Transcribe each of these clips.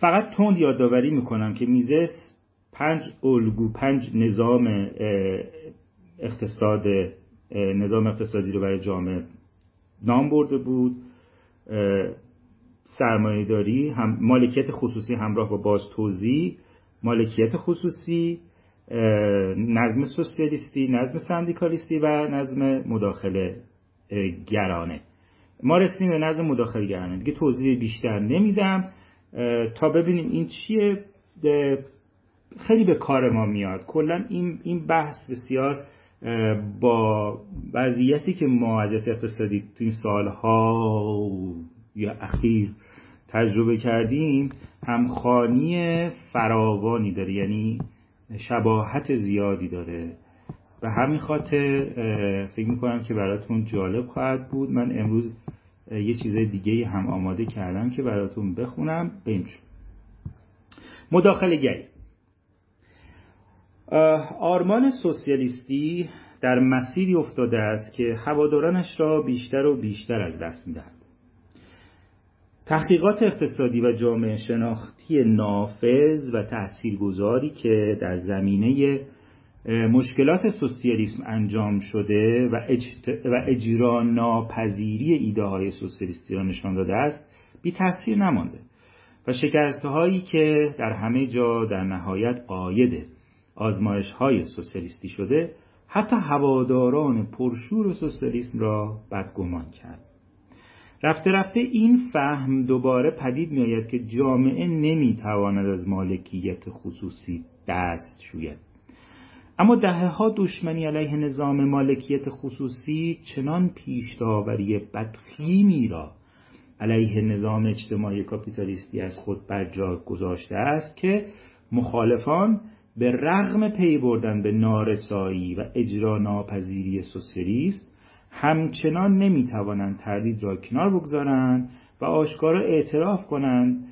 فقط تند یادآوری می‌کنم که میزس پنج الگو پنج نظام اقتصاد نظام اقتصادی رو برای جامعه نام برده بود. سرمایهداری هم مالکیت خصوصی همراه با باز توزیع مالکیت خصوصی نظم سوسیالیستی نظم سندیکالیستی و نظم مداخله گرانه. ما رسیدیم به نظم مداخله گرانه. دیگه توضیح بیشتر نمیدم. تا ببینیم این چیه خیلی به کار ما میاد. کلا این این بحث بسیار با وضعیتی که ما از اقتصادی تو این سالها یا اخیر تجربه کردیم همخانی فراوانی داره یعنی شباهت زیادی داره. و همین خاطر فکر می‌کنم که براتون جالب خواهد بود. من امروز یه چیز دیگه هم آماده کردم که براتون بخونم. بریم مداخله گری. آرمان سوسیالیستی در مسیری افتاده است که هوادارانش را بیشتر و بیشتر از دست می‌دهد. تحقیقات اقتصادی و جامعه شناختی نافذ و تاثیرگذاری که در زمینه مشکلات سوسیالیسم انجام شده و, و اجرا ناپذیری ایده های سوسیالیستی را نشان داده است بی تاثیر نمانده و شکست هایی که در همه جا در نهایت آید آزمایش های سوسیالیستی شده حتی هواداران پرشور سوسیالیسم را بدگمان کرد. رفته رفته این فهم دوباره پدید می آید که جامعه نمی تواند از مالکیت خصوصی دست شوید. اما دهه ها دشمنی علیه نظام مالکیت خصوصی چنان پیش داوری بدخیمی را علیه نظام اجتماعی کاپیتالیستی از خود برجا گذاشته است که مخالفان به رغم پی بردن به نارسایی و اجرا ناپذیری سوسیالیست همچنان نمی‌توانند تردید را کنار بگذارند و آشکارا اعتراف کنند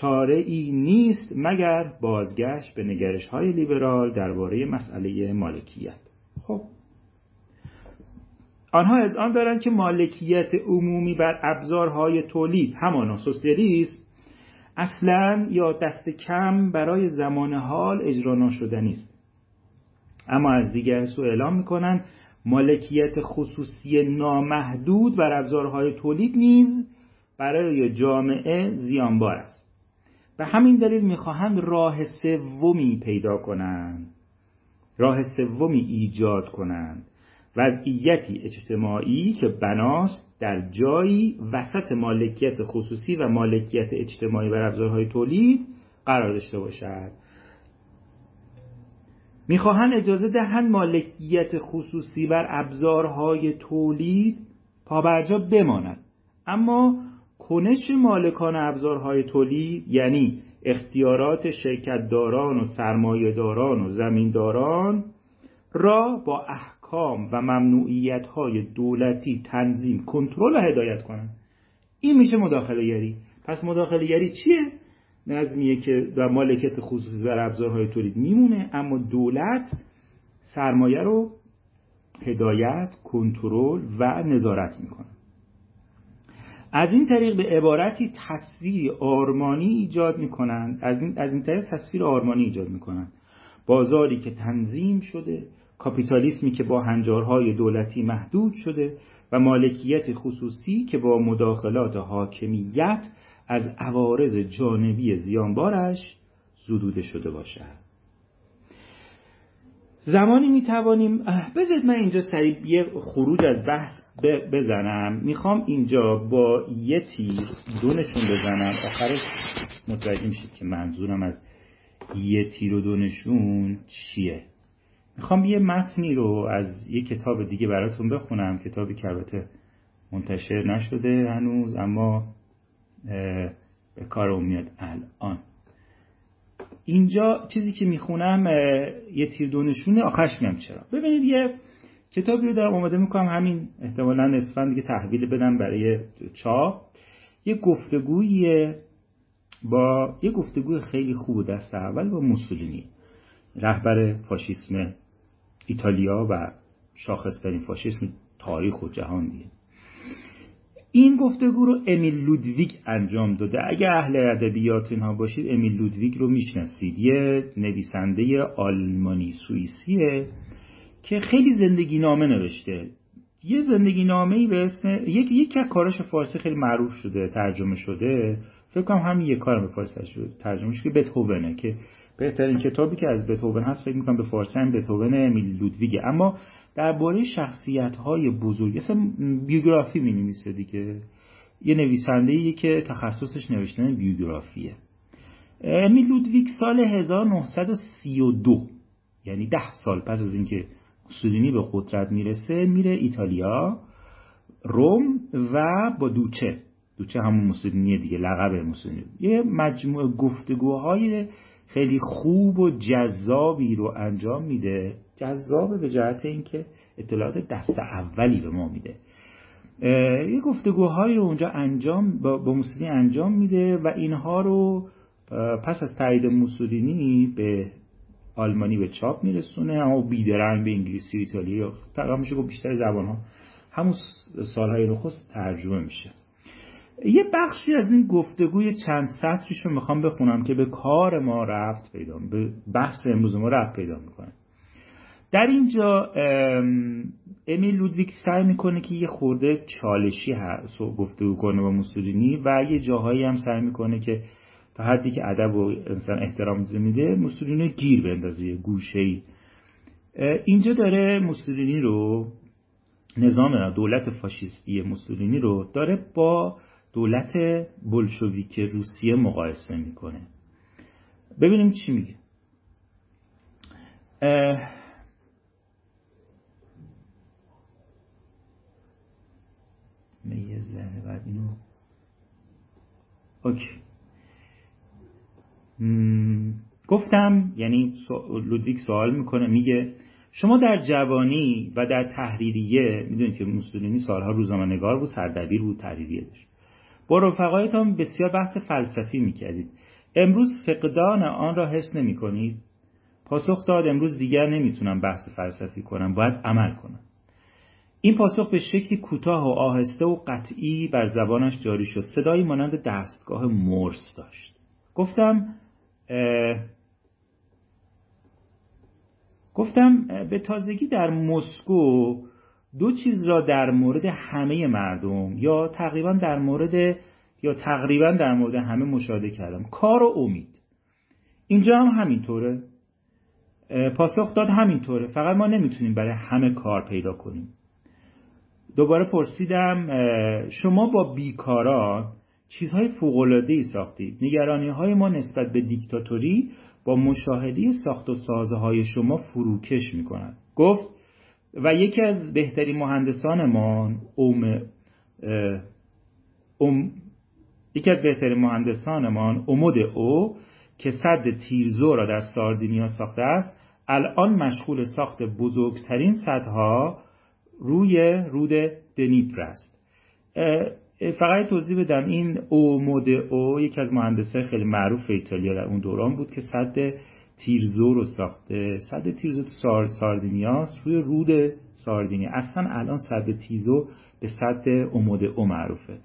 چاره ای نیست مگر بازگشت به نگرش های لیبرال درباره مسئله مالکیت. خب. آنها از آن دارند که مالکیت عمومی بر ابزارهای تولید همانا سوسیالیسم اصلا یا دست کم برای زمان حال اجرا ناشدنی است اما از دیگر سو اعلام می‌کنند مالکیت خصوصی نامحدود بر ابزارهای تولید نیز برای جامعه زیانبار است. به همین دلیل می‌خواهند راه سومی پیدا کنند. راه سومی ایجاد کنند. وضعیتی اجتماعی که بناست در جایی وسط مالکیت خصوصی و مالکیت اجتماعی بر ابزارهای تولید قرار داشته باشد. می‌خواهند اجازه دهند مالکیت خصوصی بر ابزارهای تولید پابرجا بماند. اما کنش مالکان ابزارهای تولید یعنی اختیارات شرکتداران و سرمایهداران و زمینداران را با احکام و ممنوعیت های دولتی تنظیم کنترل و هدایت کنند. این میشه مداخله گری پس مداخله گری چیه؟ نظمیه که در مالکیت خصوصی در ابزارهای تولید میمونه اما دولت سرمایه رو هدایت کنترل و نظارت می‌کنه. از این طریق به عبارتی تصویر آرمانی ایجاد می‌کنند. از این, از این طریق تصویر آرمانی ایجاد می‌کنند. بازاری که تنظیم شده کاپیتالیسمی که با هنجارهای دولتی محدود شده و مالکیت خصوصی که با مداخلات حاکمیت از عوارض جانبی زیانبارش زدوده شده باشد. زمانی می توانیم بذارید من اینجا سریع یه خروج از بحث بزنم. می‌خوام اینجا با یه تیر دونشون بزنم. آخرش متوجه میشید که منظورم از یه تیر و دونشون چیه. می‌خوام یه متنی رو از یه کتاب دیگه براتون بخونم. کتابی که البته منتشر نشده هنوز اما به کار میاد الان. اینجا چیزی که می‌خونم یه تیر دونشونه آخرش میام چرا. ببینید یه کتابی رو دارم آماده می‌کنم همین احتمالا نصفا دیگه تحویل بدم برای چاپ یه گفتگوی با یه گفتگوی خیلی خوب دست اول با موسولینی رهبر فاشیسم ایتالیا و شاخصترین فاشیسم تاریخ و جهان دیگه. این گفتگو رو امیل لودویگ انجام داده. اگه اهل ادبیات اینها باشید امیل لودویگ رو می‌شناسید. یه نویسنده آلمانی سوئیسیه که خیلی زندگی نامه نوشته. یه زندگی نامه ای به اسم یک یکی از کاراش فارسی خیلی معروف شده ترجمه شده. فکر کنم همین یک کار به فارسی شده ترجمه شده که بتهوونه که بهترین کتابی که از بتهوون هست فکر می‌کنم به فارسی هم بتهوون امیل لودویگه اما درباره شخصیت های بزرگ اصلا بیوگرافی می نویسه دیگه. یه نویسنده که تخصصش نوشتن بیوگرافیه. امیل لودویگ سال 1932 یعنی ده سال پس از اینکه موسولینی به قدرت می‌رسه میره ایتالیا روم و با دوچه. دوچه همون موسولینی دیگه لقب موسولینی یه مجموعه گفتگوهای خیلی خوب و جذابی رو انجام میده. جذاب به جهت اینکه اطلاعات دست اولی به ما میده. یه گفتگوهایی رو اونجا انجام با, موسولینی انجام میده و اینها رو پس از تایید موسولینی به آلمانی به چاپ میرسونه. اما بیدرنگ به انگلیسی و ایتالیایی تقریبا میشه بیشتر زبان ها همون سالهای نخست ترجمه میشه. یه بخشی از این گفتگوی چند سطریش رو می‌خوام بخونم که به کار ما رفت پیدا به بحث امروز ما رفت پیدا می‌کنه. در اینجا امیل لودویک سعی می‌کنه که یه خورده چالشی هست گفتگو کنه با موسولینی و یه جاهایی هم سعی می‌کنه که تا حدی که ادب و مثلا احترام میده موسولینی گیر بندازه گوشه ای اینجا داره موسولینی رو نظام دولت فاشیستی موسولینی رو داره با دولت بلشویک روسیه مقایسه می‌کنه. ببینیم چی میگه. یه بعد اینو اوکی. گفتم یعنی لودویک سوال می‌کنه میگه شما در جوانی و در تحریریه می‌دونید که موسولینی سالها روزنامه نگار بود سردبیر بود تحریریه داشت. با رفقایتان بسیار بحث فلسفی می‌کردید. امروز فقدان آن را حس نمی کنید پاسخ داد امروز دیگر نمی‌تونم بحث فلسفی کنم باید عمل کنم. این پاسخ به شکلی کوتاه و آهسته و قطعی بر زبانش جاری شد. صدایی مانند دستگاه مرس داشت. گفتم گفتم به تازگی در مسکو دو چیز را در مورد همه مردم یا تقریبا در مورد یا تقریبا در مورد همه مشاهده کردم. کار و امید. اینجا هم همینطوره. پاسخ داد همینطوره. فقط ما نمی‌تونیم برای همه کار پیدا کنیم. دوباره پرسیدم شما با بیکاران چیزهای فوق‌العاده‌ای ساختید. نگرانی های ما نسبت به دیکتاتوری با مشاهده ساخت و سازه های شما فروکش می کند گفت و یکی از بهترین مهندسانمان اوم اوم یکی از بهترین مهندسانمان امود او که صد تیرزو را در ساردینیا ساخته است الان مشغول ساخت بزرگترین صدها روی رود دنیپر است. فقط توضیح بدم این او مود او یکی از مهندسه خیلی معروف ایتالیا در اون دوران بود که صد تیرزو رو ساخته. صد تیرزو تو سار ساردینیاست روی رود ساردینی اصلا الان صد تیزو به صد اومود او معروفه.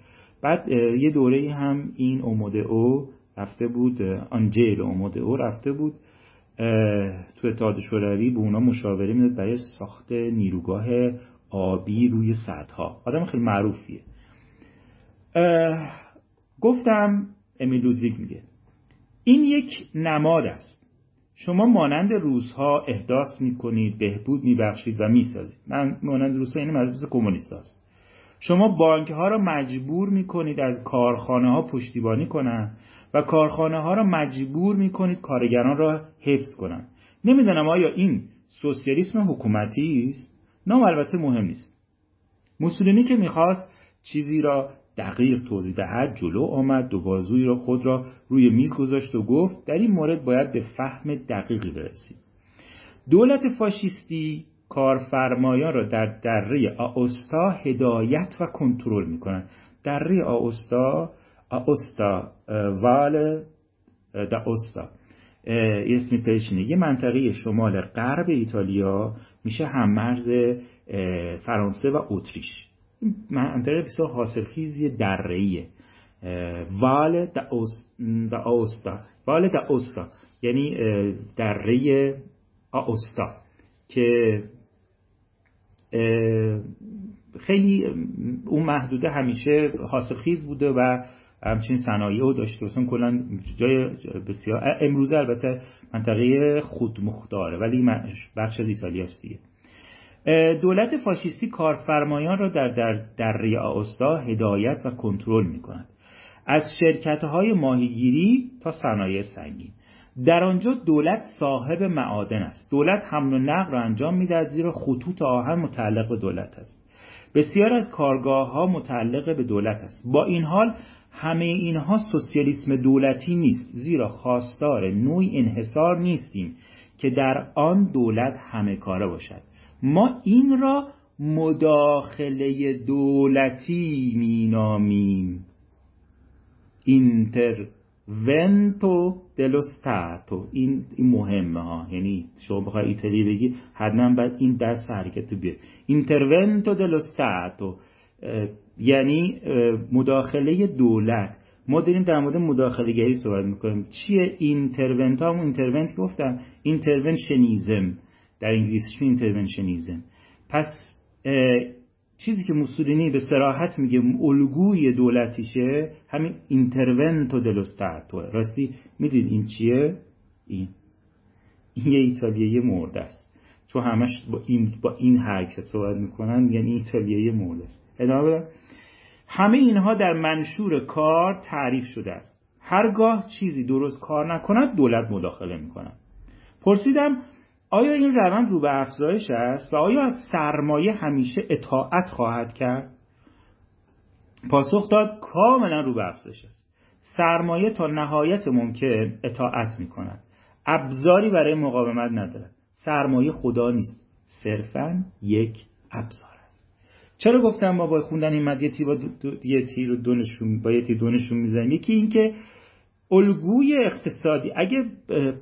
بعد یه دوره هم این اومود او رفته بود آنجیل اومود او رفته بود. تو اتحاد شوروی به اونا مشاوره می‌داد برای ساخت نیروگاه آبی روی سدها. آدم خیلی معروفیه. گفتم امیل لودویگ میگه این یک نماد است. شما مانند روزها احداث می‌کنید بهبود میبخشید و می‌سازید. من مانند روزها یعنی مجلس کمونیست هست شما بانک ها را مجبور می‌کنید از کارخانه ها پشتیبانی کنند و کارخانه ها را مجبور می‌کنید کارگران را حفظ کنند نمی‌دانم آیا این سوسیالیسم حکومتی است؟ نام البته مهم نیست. موسولینی که می‌خواست چیزی را دقیق توضیح دهد جلو آمد دو بازوی را خود را روی میز گذاشت و گفت در این مورد باید به فهم دقیقی برسیم. دولت فاشیستی کارفرمایان را در دره آوستا هدایت و کنترل می‌کنند دره آوستا آوستا وال دا اوستا اسمی پیشینه یه منطقه شمال غرب ایتالیا میشه هم مرز فرانسه و اتریش. منطقه بسیار حاصلخیزی دره‌ایه. وال دا اوستا. وال دا اوستا. یعنی دره آوستا که خیلی اون محدوده همیشه حاصلخیز بوده و همچین صنایع رو داشته. اصلا کلا جای بسیار امروز البته منطقه خودمختاره ولی بخش از ایتالیا دیگه. دولت فاشیستی کارفرمایان را در در دره آستا هدایت و کنترل می کند از شرکت های ماهیگیری تا صنایع سنگین. در آنجا دولت صاحب معادن است. دولت حمل و نقل را انجام می‌دهد زیرا خطوط آهن متعلق به دولت است. بسیار از کارگاه ها متعلق به دولت است. با این حال همه اینها سوسیالیسم دولتی نیست زیرا خواستار نوعی انحصار نیستیم که در آن دولت همه کاره باشد. ما این را مداخله دولتی مینامیم. اینترونتو دلو ستاتو این, این مهمه ها. یعنی شما بخوای ایتالی بگی حتما باید این دست حرکت بیاد intervento dello stato یعنی مداخله دولت. ما داریم در مورد مداخله گری صحبت می‌کنیم. چیه intervent همون intervent گفتم. interventionism. در انگلیسیش interventionism پس چیزی که موسولینی به صراحت میگه الگوی دولتیشه همین intervento dello stato راستی می‌دید این چیه؟ این. این یه ایتالیایی مرده است. چون همش با این با این حرکت صحبت می‌کنن یعنی ایتالیایی مرده است. ادامه همه اینها در منشور کار تعریف شده است. هرگاه چیزی درست کار نکند دولت مداخله می‌کند. پرسیدم آیا این روند رو به افزایش است و آیا از سرمایه همیشه اطاعت خواهد کرد؟ پاسخ داد کاملا رو به افزایش است. سرمایه تا نهایت ممکن اطاعت می کند ابزاری برای مقاومت ندارد. سرمایه خدا نیست. صرفا یک ابزار است. چرا گفتم ما با خوندن این مدیتی با یه تیر دونشون با یه تیر دونشون می‌زنیم؟ یکی اینکه الگوی اقتصادی. اگه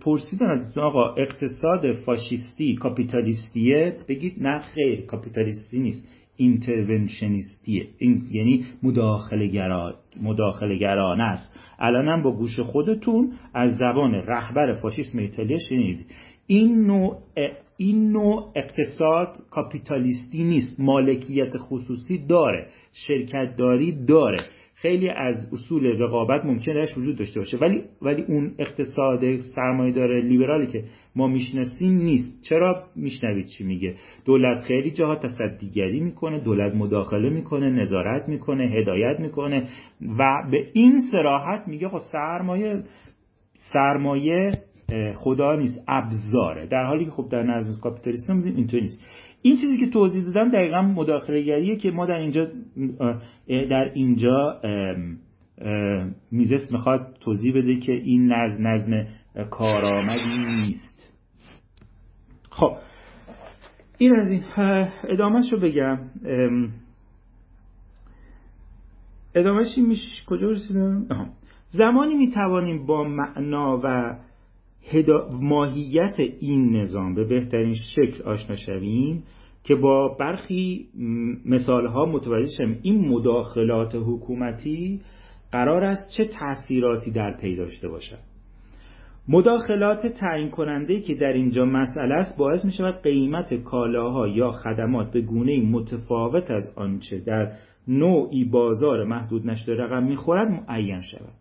پرسیدن از آقا اقتصاد فاشیستی کاپیتالیستیه بگید نه خیر کاپیتالیستی نیست. اینترونشنیستیه. این یعنی مداخله گرا مداخله گرانه است الانم با گوش خودتون از زبان رهبر فاشیسم ایتالیا شنید این نوع این نوع اقتصاد کاپیتالیستی نیست. مالکیت خصوصی داره. شرکت داری داره. خیلی از اصول رقابت ممکنه درش وجود داشته باشه. ولی ولی اون اقتصاد سرمایه داره لیبرالی که ما می‌شناسیم نیست. چرا؟ میشنوید چی میگه. دولت خیلی جاها تصدیگری می‌کنه دولت مداخله می‌کنه نظارت می‌کنه هدایت می‌کنه و به این سراحت میگه خب سرمایه سرمایه خدا نیست ابزاره. در حالی که خب در نظم کاپیتالیسم اینطور نیست. این چیزی که توضیح دادم دقیقا مداخله گریه که ما در اینجا در اینجا میزس می‌خواد توضیح بده که این نظم نظم کارآمدی نیست. خب این از این. ادامهش رو بگم. ادامهش میشه. کجا رسیدم؟ زمانی می‌توانیم با معنا و ماهیت این نظام به بهترین شکل آشنا شویم که با برخی مثالها متوجه شویم. این مداخلات حکومتی قرار است چه تأثیراتی در پی داشته باشد. مداخلات تعیین کننده که در اینجا مسئله است باعث می شود قیمت کالاها یا خدمات به گونه متفاوت از آنچه در نوعی بازار محدود نشده رقم می‌خورد معین شود.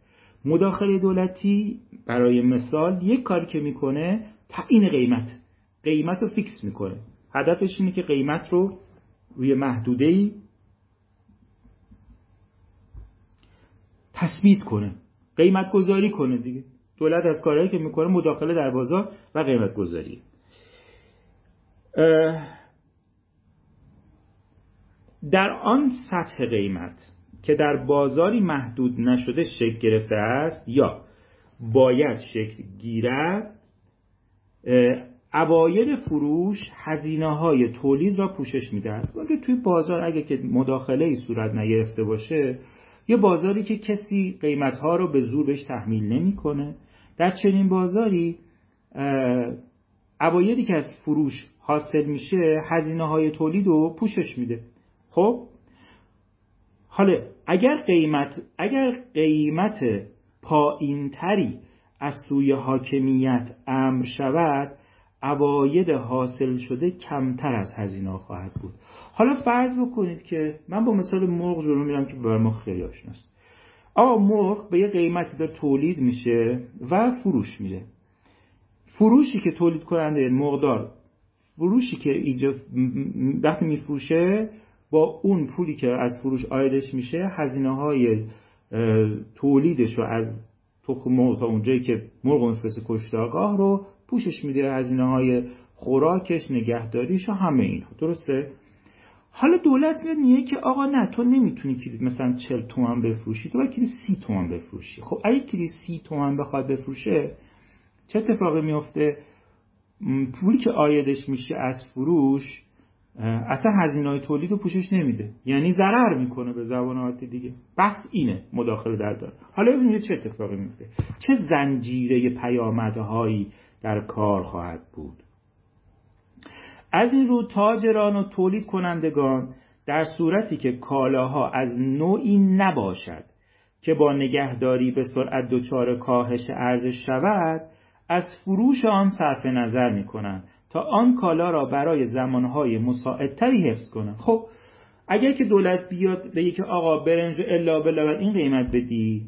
مداخله دولتی برای مثال یک کاری که می‌کنه تعیین قیمت. قیمت رو فیکس می‌کنه. هدفش اینه که قیمت رو روی محدوده ای تثبیت کنه. قیمت گذاری کنه دیگه. دولت از کارهایی که می‌کنه مداخله در بازار و قیمت گذاری در آن سطح قیمت که در بازاری محدود نشده شکل گرفته است یا باید شکل گیرد اواید فروش هزینه های تولید را پوشش می‌دهد. ولی توی بازار اگه که مداخله ای صورت نگرفته باشه یه بازاری که کسی قیمت ها رو به زور بهش تحمیل نمی‌کنه. در چنین بازاری اوایدی که از فروش حاصل میشه هزینه های تولید رو پوشش میده. خب؟ حالا اگر قیمت اگر قیمت پایینتری از سوی حاکمیت امر شود عواید حاصل شده کمتر از هزینه خواهد بود. حالا فرض بکنید که من با مثال مرغ جلو میرم که بر ما خیلی آشناست. آقا مرغ به یه قیمتی داره تولید میشه و فروش میره فروشی که تولید کننده مرغدار فروشی که ایجا وقتی میفروشه با اون پولی که از فروش آیدش میشه هزینه های تولیدش رو از تخم مرغ تا اونجایی که مرغ میفرسته کشتارگاه رو پوشش میده هزینه های خوراکش نگهداریش و همه این درسته؟ حالا دولت میاد میگه که آقا نه تو نمی‌تونی کلید مثلا 40 تومن بفروشی تو باید کلید 30 تومن بفروشی. خب اگه کلید 30 تومن بخواد بفروشه چه اتفاقی میفته پولی که آیدش میشه از فروش اصلا هزینه های تولید رو پوشش نمیده. یعنی ضرر می‌کنه به زبان عادی دیگه. بحث اینه مداخله در داره حالا ببینید چه اتفاقی میفته چه زنجیره پیامدهایی در کار خواهد بود. از این رو تاجران و تولید کنندگان در صورتی که کالاها از نوعی نباشد که با نگهداری به سرعت دچار کاهش ارزش شود از فروش آن صرف نظر می کنند تا آن کالا را برای زمانهای مساعدتری حفظ کنند خب اگر که دولت بیاد بگه که آقا برنج الا بلا این قیمت بدی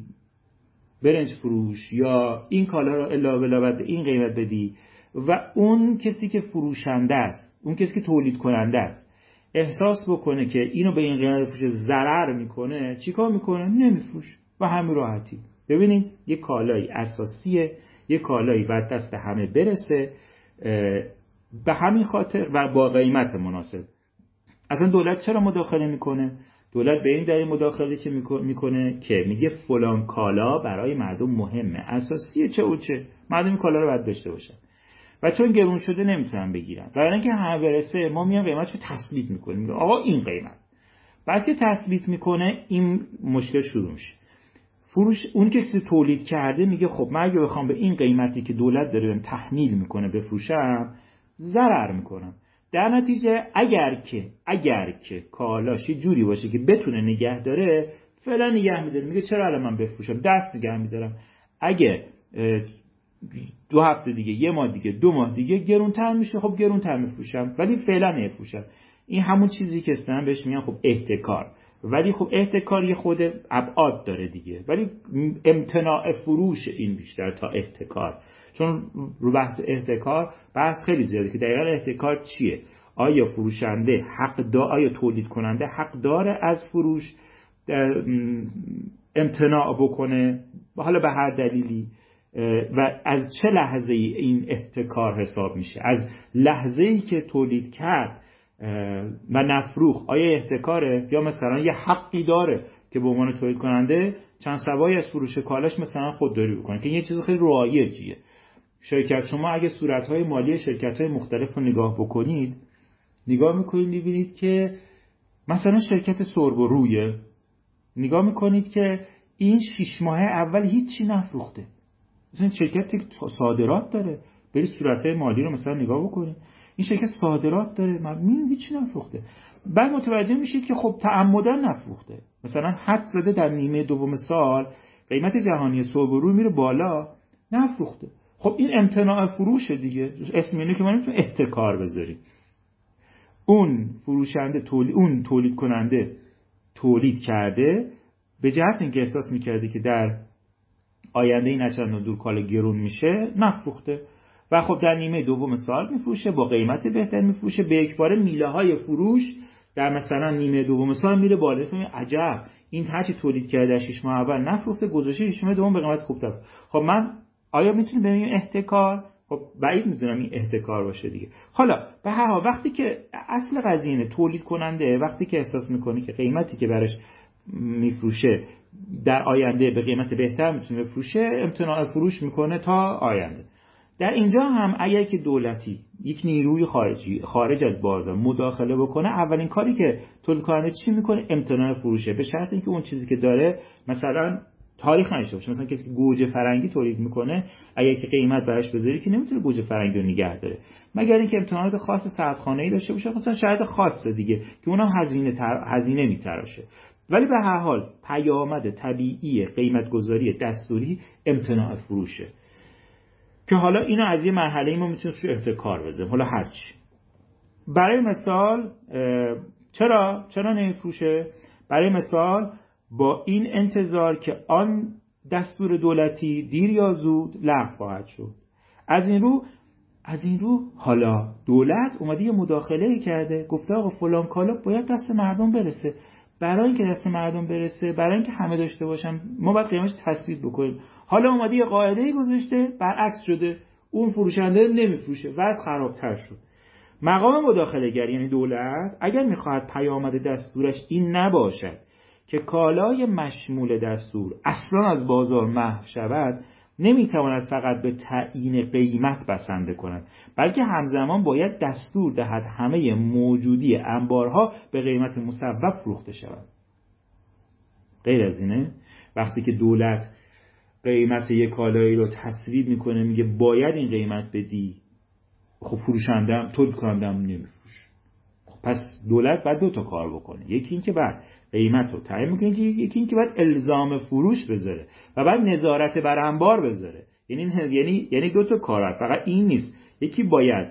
برنج فروش یا این کالا را الا بلا این قیمت بدی و اون کسی که فروشنده است اون کسی که تولید کننده است احساس بکنه که اینو به این قیمت فروش ضرر می‌کنه چیکار می‌کنه؟ نمیفروش و همین راحتی. ببینید یه کالایی اساسیه یه کالایی بعد دست همه برسه به همین خاطر و با قیمت مناسب. اصلا دولت چرا مداخله می‌کنه؟ دولت به این دلیل مداخله که می‌کنه که میگه فلان کالا برای مردم مهمه. اساسیه چه و چه؟ مردم کالا رو باید داشته باشن. و چون گرون شده نمی‌تونن بگیرن. برای اینکه همه برسه ما میام قیمتشو تثبیت می‌کنیم. آقا این قیمت. بعد که تثبیت می‌کنه این مشکل شروع میشه. فروش اون که تولید کرده میگه خب من اگه بخوام به این قیمتی که دولت داره تحمیل می‌کنه بفروشم ضرر می‌کنم. در نتیجه اگر که اگر که کالاش جوری باشه که بتونه نگه داره فعلا نگه میداره. میگه چرا الان من بفروشم؟ دست نگه میدارم. اگه دو هفته دیگه یه ماه دیگه دو ماه دیگه گرونتر میشه خب گرونتر میفروشم. ولی فعلا نمیفروشم. این همون چیزی که استن بهش میگن خب احتکار. ولی خب احتکار یه خود ابعاد داره دیگه. ولی امتناع فروش این بیشتر تا احتکار. چون رو بحث احتکار بحث خیلی زیاده که دقیقا احتکار چیه؟ آیا فروشنده حق دا آیا تولید کننده حق داره از فروش امتناع بکنه؟ حالا به هر دلیلی و از چه لحظه ای این احتکار حساب میشه؟ از لحظه ای که تولید کرد و نفروخ آیا احتکاره؟ یا مثلا یه حقی داره که به عنوان تولید کننده چند سوایی از فروش کالش مثلا خودداری بکنه؟ که یه چیز خیلی رایجیه شرکت شما اگه صورتهای مالی شرکت های مختلف رو نگاه بکنید نگاه می‌کنید می‌بینید که مثلا شرکت سرب و رویه نگاه می‌کنید که این شیش ماه اول هیچی نفروخته. مثلا شرکت صادرات داره. برید صورتهای مالی رو مثلا نگاه بکنید. این شرکت صادرات داره. مبنی هیچی نفروخته. بعد متوجه میشید که خب تعمدن نفروخته. مثلا حد زده در نیمه دوم سال قیمت جهانی سرب و روی میره بالا نفروخته. خب این امتناع فروش دیگه. اسم اینه که ما نمی‌تونیم احتکار بذاریم. اون فروشنده تولید اون تولید کننده تولید کرده به جهت اینکه احساس می‌کرده که در آینده این اچند دور کالا گرون میشه نفروخته. و خب در نیمه دوم سال میفروشه با قیمت بهتر میفروشه. به یک بار میله های فروش در مثلا نیمه دوم سال میره بالا. عجب. این هرچی تولید کرده 6 ماه اول نفروخته گذاشته 6 ماه دوم به قیمت خوب خب من آیا می‌تونیم ببینیم احتکار؟ خب بعید می‌دونم این احتکار باشه دیگه. حالا به هر حال وقتی که اصل قضیه تولید کننده وقتی که احساس می‌کنه که قیمتی که برش میفروشه در آینده به قیمت بهتر می‌تونه بفروشه امتناع فروش می‌کنه تا آینده. در اینجا هم اگر که دولتی یک نیروی خارجی خارج از بازار مداخله بکنه اولین کاری که تولید کننده چی می‌کنه؟ امتناع فروشه. به شرط اینکه اون چیزی که داره مثلا تاریخ نشه باشه. مثلا کسی گوجه فرنگی تولید می‌کنه اگر که قیمت براش بذاری که نمی‌تونه گوجه فرنگی رو نگه داره. مگر اینکه امتحانات خاص سردخانه ای داشته باشه مثلا شاید خاصه دیگه که اونم هزینه تر... هزینه میتراشه. ولی به هر حال پیامد طبیعی قیمت گذاری دستوری امتناع فروشه. که حالا اینو از یه مرحله ای ما می‌تونیم روش احتکار بزنیم حالا هرچی. برای مثال چرا؟ چرا نمیفروشه؟ برای مثال با این انتظار که آن دستور دولتی دیر یا زود لغو خواهد شد. از این رو از این رو حالا دولت اومده یه مداخله کرده گفته آقا فلان کالا باید دست مردم برسه. برای اینکه دست مردم برسه برای اینکه همه داشته باشن ما باید قیمتش تصدیق بکنیم. حالا اومده یه قاعده گذاشته برعکس شده. اون فروشنده نمیفروشه. وضع خرابتر شد. مقام مداخله گر یعنی دولت اگر می‌خواهد پیامد دستورش این نباشد که کالای مشمول دستور اصلا از بازار محو شود نمی‌تواند فقط به تعیین قیمت بسنده کند بلکه همزمان باید دستور دهد همه موجودی انبارها به قیمت مصوب فروخته شود غیر از اینه وقتی که دولت قیمت یک کالایی رو تصویب می‌کنه میگه باید این قیمت بدی خب فروشندم تولید کنندم نمیفروش خب پس دولت باید دو تا کار بکنه. یکی اینکه بعد قیمت رو تعیین می‌کنه یکی اینکه باید الزام فروش بذاره و بعد نظارت بر انبار بذاره. یعنی یعنی یعنی دو تا کار فقط این نیست. یکی باید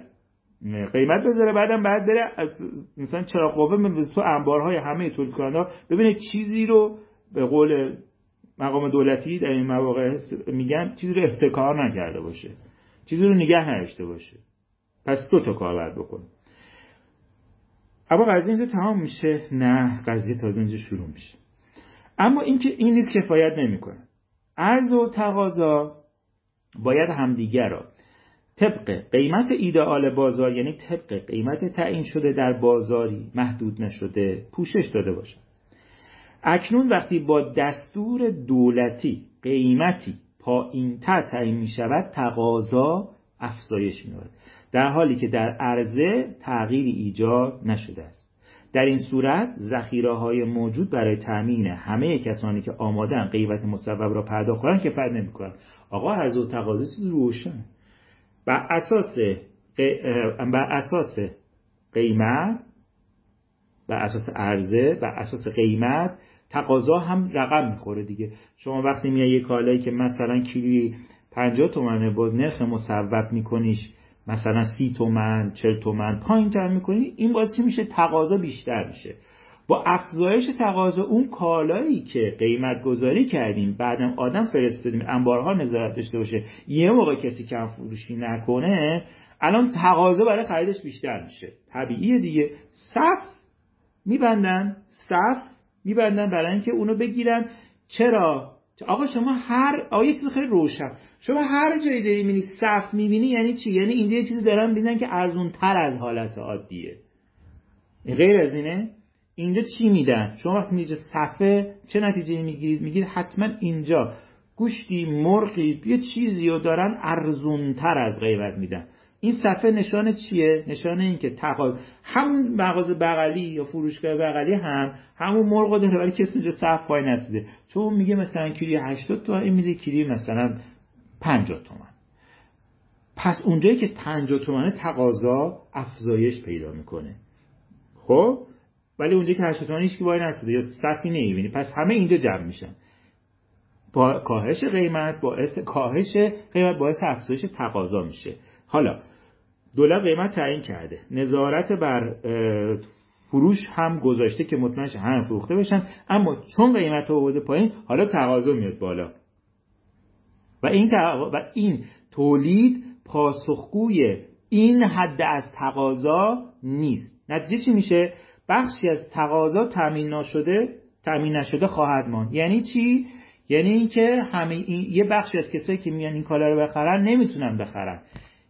قیمت بذاره بعدم بعد بره مثلا چرا قوه تو انبارهای همه تولید کننده ببینه چیزی رو به قول مقام دولتی در این مواقع میگن چیزی رو احتکار نکرده باشه. چیزی رو نگه نداشته باشه. پس دو تا کار باید بکنه. اما قضیه اینجا تمام میشه؟ نه قضیه تازه اینجا شروع میشه. اما اینکه این نیست کفایت نمی‌کنه. عرض و تقاضا باید همدیگر را. طبق قیمت ایدئال بازار یعنی طبق قیمت تعیین شده در بازاری محدود نشده پوشش داده باشد. اکنون وقتی با دستور دولتی قیمتی پایینتر تعیین می شود تقاضا افزایش می در حالی که در عرضه تغییری ایجاد نشده است. در این صورت ذخیره های موجود برای تامین همه کسانی که آمادن قیمت مصوب را پرداخت کنند کفایت نمی‌کنند. آقا عرض و تقاضا روشن. بر اساس بر اساس قیمت بر اساس عرضه بر اساس قیمت تقاضا هم رقم می‌خوره دیگه. شما وقتی میای یه کالایی که مثلا کیلویی 50 تومنه با نرخ مصوب میکنیش مثلا سی تومن چل تومن. پایین تر می‌کنی این باعث میشه تقاضا بیشتر میشه. با افزایش تقاضا اون کالایی که قیمت گذاری کردیم بعدم آدم فرستادیم انبارها نظارت داشته باشه یه موقع کسی کم فروشی نکنه الان تقاضا برای خریدش بیشتر میشه. طبیعیه دیگه. صف میبندن صف میبندن برای اینکه اونو بگیرن. چرا؟ آقا شما هر آقا یه چیز خیلی روشن. شما هر جایی داری می‌بینی صف می‌بینی یعنی چی؟ یعنی اینجا یه چیزی دارن میدن که ارزون تر از حالت عادیه. غیر از اینه؟ اینجا چی میدن؟ شما وقتی میگید صفه چه نتیجه می‌گیرید؟ میگید حتما اینجا. گوشتی مرغی یه چیزی رو دارن ارزون تر از غیبت میدن. این صفحه نشان چیه؟ نشان این که تقاضا همون مغازه بغلی یا فروشگاه بغلی هم همون مرغ داره ولی کسی اونجا صف پای نسیده چون میگه مثلا کیلوی 80 تومن این میده کیلوی مثلا 50 تومن. پس اونجایی که 50 تومنه تقاضا افزایش پیدا می‌کنه. خب؟ ولی اونجایی که 80 تومن هیچ وای نسیده یا صفی نمی‌بینی. پس همه اینجا جمع میشن. با کاهش قیمت باعث کاهش قیمت باعث افزایش تقاضا میشه. حالا دولت قیمت تعیین کرده. نظارت بر فروش هم گذاشته که مطمئن هم فروخته بشن اما چون قیمت آورده پایین حالا تقاضا میاد بالا. و این, و این تولید پاسخگوی این حد از تقاضا نیست. نتیجه چی میشه؟ بخشی از تقاضا تامین نشده تامین نشده خواهد ماند. یعنی چی؟ یعنی اینکه همه این یه بخشی از کسایی که میان این کالا رو بخرن نمی‌تونن بخرن.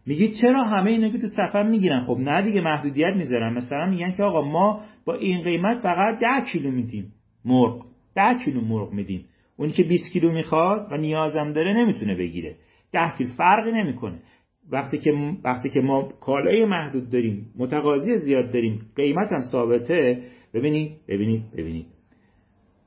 میگی چرا همه اینا که تو سفر می‌گیرن؟ خب نه دیگه محدودیت می‌ذارن. مثلا میگن که آقا ما با این قیمت فقط 10 کیلو میدیم مرغ. 10 کیلو مرغ میدیم. اونی که 20 کیلو می‌خواد و نیازم داره نمی‌تونه بگیره. 10 کیلو فرقی نمی‌کنه. وقتی که وقتی که ما کالای محدود داریم متقاضی زیاد داریم قیمت هم ثابته ببینید ببینید ببینید.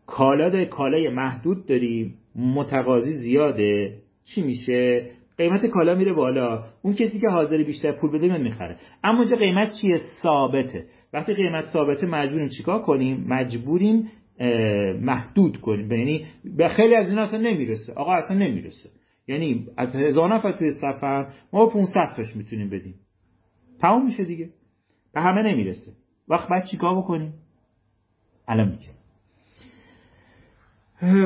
کالا کالای محدود داریم متقاضی زیاده چی میشه؟ قیمت کالا میره بالا. اون کسی که حاضر بیشتر پول بده میاد می‌خره. اما اونجا قیمت چیه؟ ثابته. وقتی قیمت ثابته مجبوریم چیکار کنیم؟ مجبوریم محدود کنیم. یعنی به خیلی از این اصلا نمی‌رسه. آقا اصلا نمی‌رسه. یعنی از هزار نفر توی سفر ما 500 تاش می‌تونیم بدیم. تمام میشه دیگه. به همه نمی‌رسه. وقت بعد چیکار بکنیم؟ الان میگه.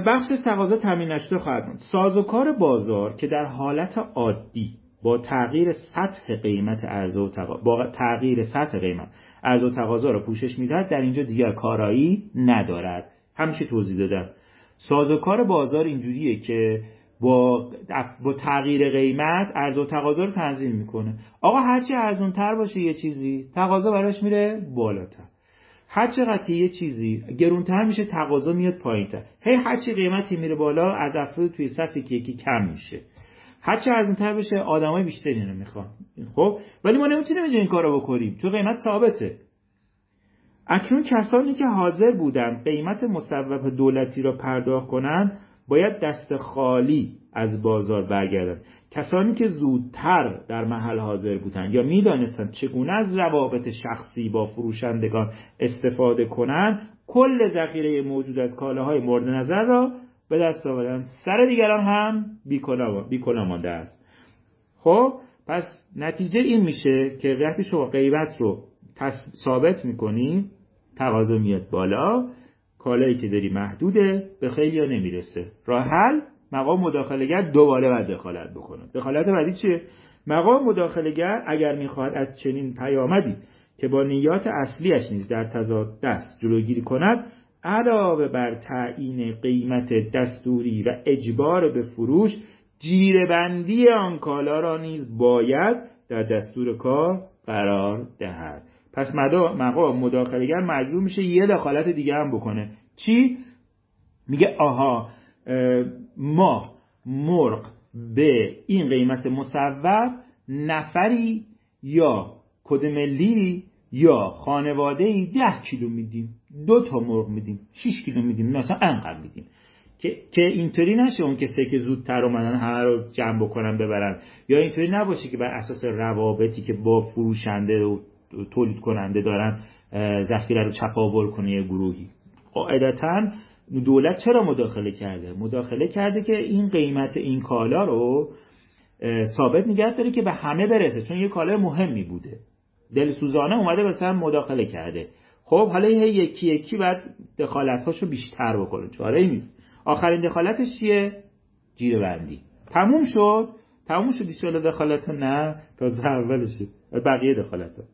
بخش تقاضا تامین نشده خواهد بود سازوکار بازار که در حالت عادی با تغییر سطح قیمت ارزو و با تغییر سطح قیمت. ارزو و تقاضا را پوشش می‌دهد در اینجا دیگر کارایی ندارد. همیشه توضیح دادم. سازوکار بازار اینجوریه که با, با تغییر قیمت ارز و تقاضا رو تنظیم می‌کنه. آقا هرچی ارزون تر باشه یه چیزی تقاضا براش میره بالاتر. هر چقدر یه چیزی گرونتر میشه تقاضا میاد پایینتر. هی هرچی قیمتی میره بالا از افراد توی صفی که یکی کم میشه. هرچی ارزونتر بشه آدمای بیشتری رو می‌خوان. خب؟ ولی ما نمی‌تونیم این کارو بکنیم چون قیمت ثابته. اکنون کسانی که حاضر بودن قیمت مصوب دولتی را پرداخت کنند باید دست خالی از بازار برگردند کسانی که زودتر در محل حاضر بودند یا می‌دانستند چگونه از روابط شخصی با فروشندگان استفاده کنند کل ذخیره موجود از کالاهای مورد نظر را به دست آوردن سر دیگران هم بیکلا مانده است. خب پس نتیجه این میشه که وقتی شما قیمت رو ثابت می‌کنی تقاضا میاد بالا کالایی که داری محدوده به خیلی ها نمی‌رسه. راه حل مقام مداخلگر دوباره باید دخالت بکنه. دخالت بعدی چیه؟ مقام مداخلگر اگر می‌خواهد از چنین پیامدی که با نیات اصلیش نیز در تضاد دست جلوگیری کند علاوه بر تعیین قیمت دستوری و اجبار به فروش جیربندی آن کالا را نیز باید در دستور کار قرار دهد. پس مقام مداخلگر مجبور میشه یه دخالت دیگه هم بکنه. چی؟ میگه آها ما مرغ به این قیمت مصوب نفری یا کد ملی یا خانواده ای ده کیلو میدیم. دو تا مرغ میدیم 6 کیلو میدیم مثلا انقدر میدیم. که که اینطوری نشه اون کسی که زودتر اومدن همه رو جمع بکنن ببرن. یا اینطوری نباشه که بر اساس روابطی که با فروشنده و تولید کننده دارن ذخیره رو چپاول کنه یه گروهی. قاعدتا دولت چرا مداخله کرده؟ مداخله کرده که این قیمت این کالا رو ثابت نگه داره که به همه برسه. چون یه کالای مهمی بوده. دلسوزانه اومده مثلا مداخله کرده. خب حالا یکی یکی باید دخالتاشو بیشتر بکنه. چاره نیست. آخرین دخالتش چیه؟ جیره بندی تموم شد. تموم شد دیشالا دخالت نه تا اولشه بقیه دخالت ها.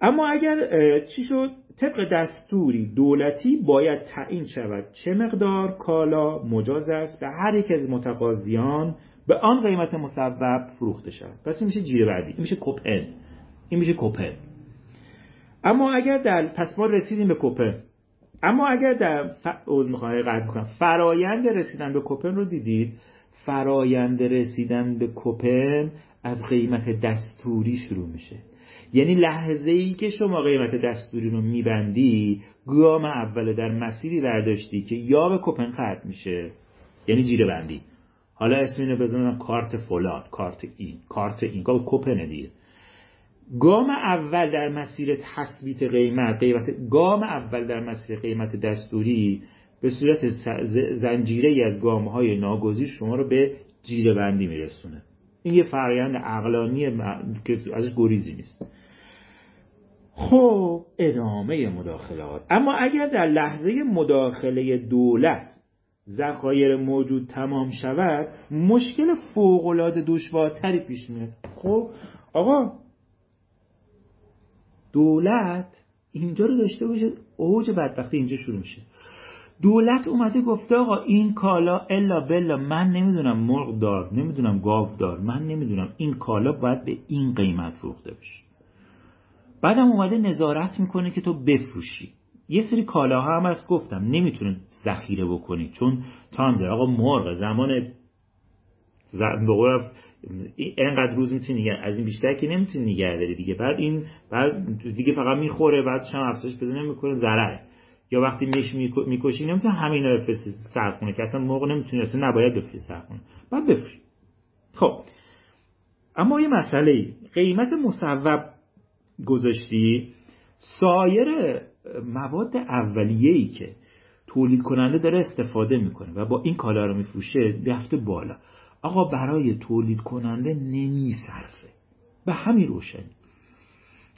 اما اگر چی شد؟ طبق دستوری دولتی باید تعیین شود. چه مقدار؟ کالا؟ مجاز است. به هر یک از متقاضیان به آن قیمت مصوب فروخته شود. پس این میشه جیره بندی این میشه کوپن این میشه کوپن اما اگر در پس ما رسیدیم به کوپن. اما اگر در ف... کنم. فرایند رسیدن به کوپن رو دیدید؟ فرایند رسیدن به کوپن از قیمت دستوری شروع میشه. یعنی لحظه ای که شما قیمت دستوری رو میبندی گام اول در مسیری برداشتی که یا به کوپن ختم میشه یعنی جیره بندی. حالا اسم اینو بزنم کارت فلان کارت این کارت این. کوپن دیگه. گام اول در مسیر تثبیت قیمت قیمت گام اول در مسیر قیمت دستوری به صورت زنجیره ای از گام های ناگزیر شما رو به جیره بندی میرسونه. این یه فرایند عقلانی که ازش گریزی نیست. خب ادامه مداخلات. اما اگر در لحظه مداخله دولت ذخایر موجود تمام شود مشکل فوقالعاده دشوارتری پیش میاد. خب آقا دولت اینجا رو داشته باشه اوج بدبختی اینجا شروع میشه. دولت اومده گفته آقا این کالا الا بلا من نمی‌دونم مرغ دار نمی‌دونم گاو دار من نمی‌دونم این کالا باید به این قیمت فروخته بشه. بعدم اومده نظارت می‌کنه که تو بفروشی. یه سری کالاها هم از گفتم نمی‌تونه ذخیره بکنی چون تام داره آقا مرغ زمان به اینقدر روز می‌تونی نگه از این بیشتر که نمی‌تونی نگه داری دیگه. بعد این بعد دیگه فقط می‌خوره بعدش هم افزایش بزنه می‌کنه ضرر. یا وقتی میش می‌کشی نمی‌تونه همین رو بفرستی سرد کنه که اصلا موقع نمی‌تونه اصلا نباید بفرستی سرد کنه. بعد بفری خب. اما یه مسئله قیمت مصوب گذاشتی. سایر مواد اولیه‌ای که تولید کننده داره استفاده می‌کنه و با این کالا رو میفروشه رفته بالا. آقا برای تولید کننده نمیصرفه به همین روشنی.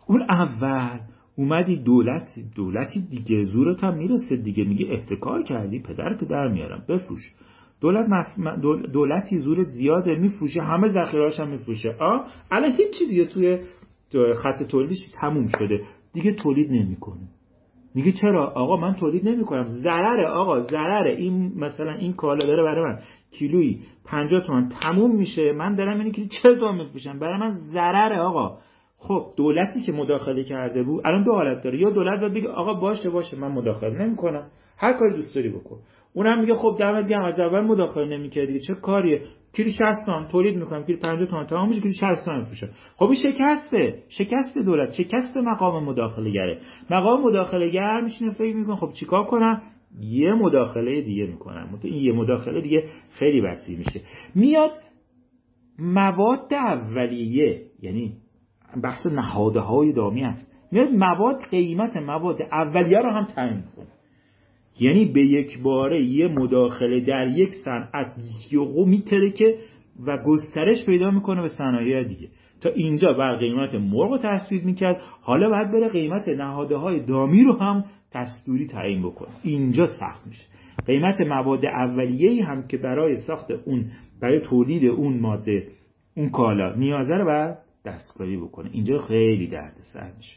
اون اول اومدی دولتی دولتی دیگه زورت هم می‌رسه دیگه. میگه احتکار کردی پدرت در میارم. بفروش. دولت مف... دولتی زورت زیاده میفروشه. همه ذخیرهاش هم میفروشه. آ؟ الان هیچی دیگه توی خط تولیدش تموم شده. دیگه تولید نمی‌کنه. میگه چرا؟ آقا من تولید نمی‌کنم. ضرره آقا ضرره. این مثلا این کالا داره برای من کیلویی 50 تومن تموم میشه. من دارم اینو کیلو 40 تومن میفروشم. برای من ضرره آقا. خب دولتی که مداخله کرده بود الان دو حالت داره. یا دولت باید بگه آقا باشه باشه من مداخله نمی‌کنم. هر کاری دوست داری بکن. اونم میگه خب دمت گرم از اول مداخله نمی‌کردی چه کاریه؟ کیلو 60 تومن تولید می‌کنم. کیلو 50 تومن تمام میشه کیلو 60 تومن میفروشم خب این شکسته. شکست دولت. شکست مقام مداخله گره مقام مداخله گر میشینه فکر می‌کنه خب چیکار کنم؟ یه مداخله دیگه می‌کنم. این یه مداخله دیگه خیلی وسیع میشه. میاد مواد اولیه یعنی بحث نهاده های دامی است میاد مواد قیمت مواد اولیه رو هم تعیین کنه یعنی به یک باره یه مداخله در یک صنعت یقو میترکه و گسترش پیدا می‌کنه به صنایع دیگه. تا اینجا بر قیمت مرغ تصویر می‌کرد حالا باید بره قیمت نهاده های دامی رو هم دستوری تعیین بکنه. اینجا سخت میشه. قیمت مواد اولیه‌ای هم که برای ساخت اون برای تولید اون ماده اون کالا نیازه رو باید دستکاری بکنه. اینجا خیلی دردسر میشه.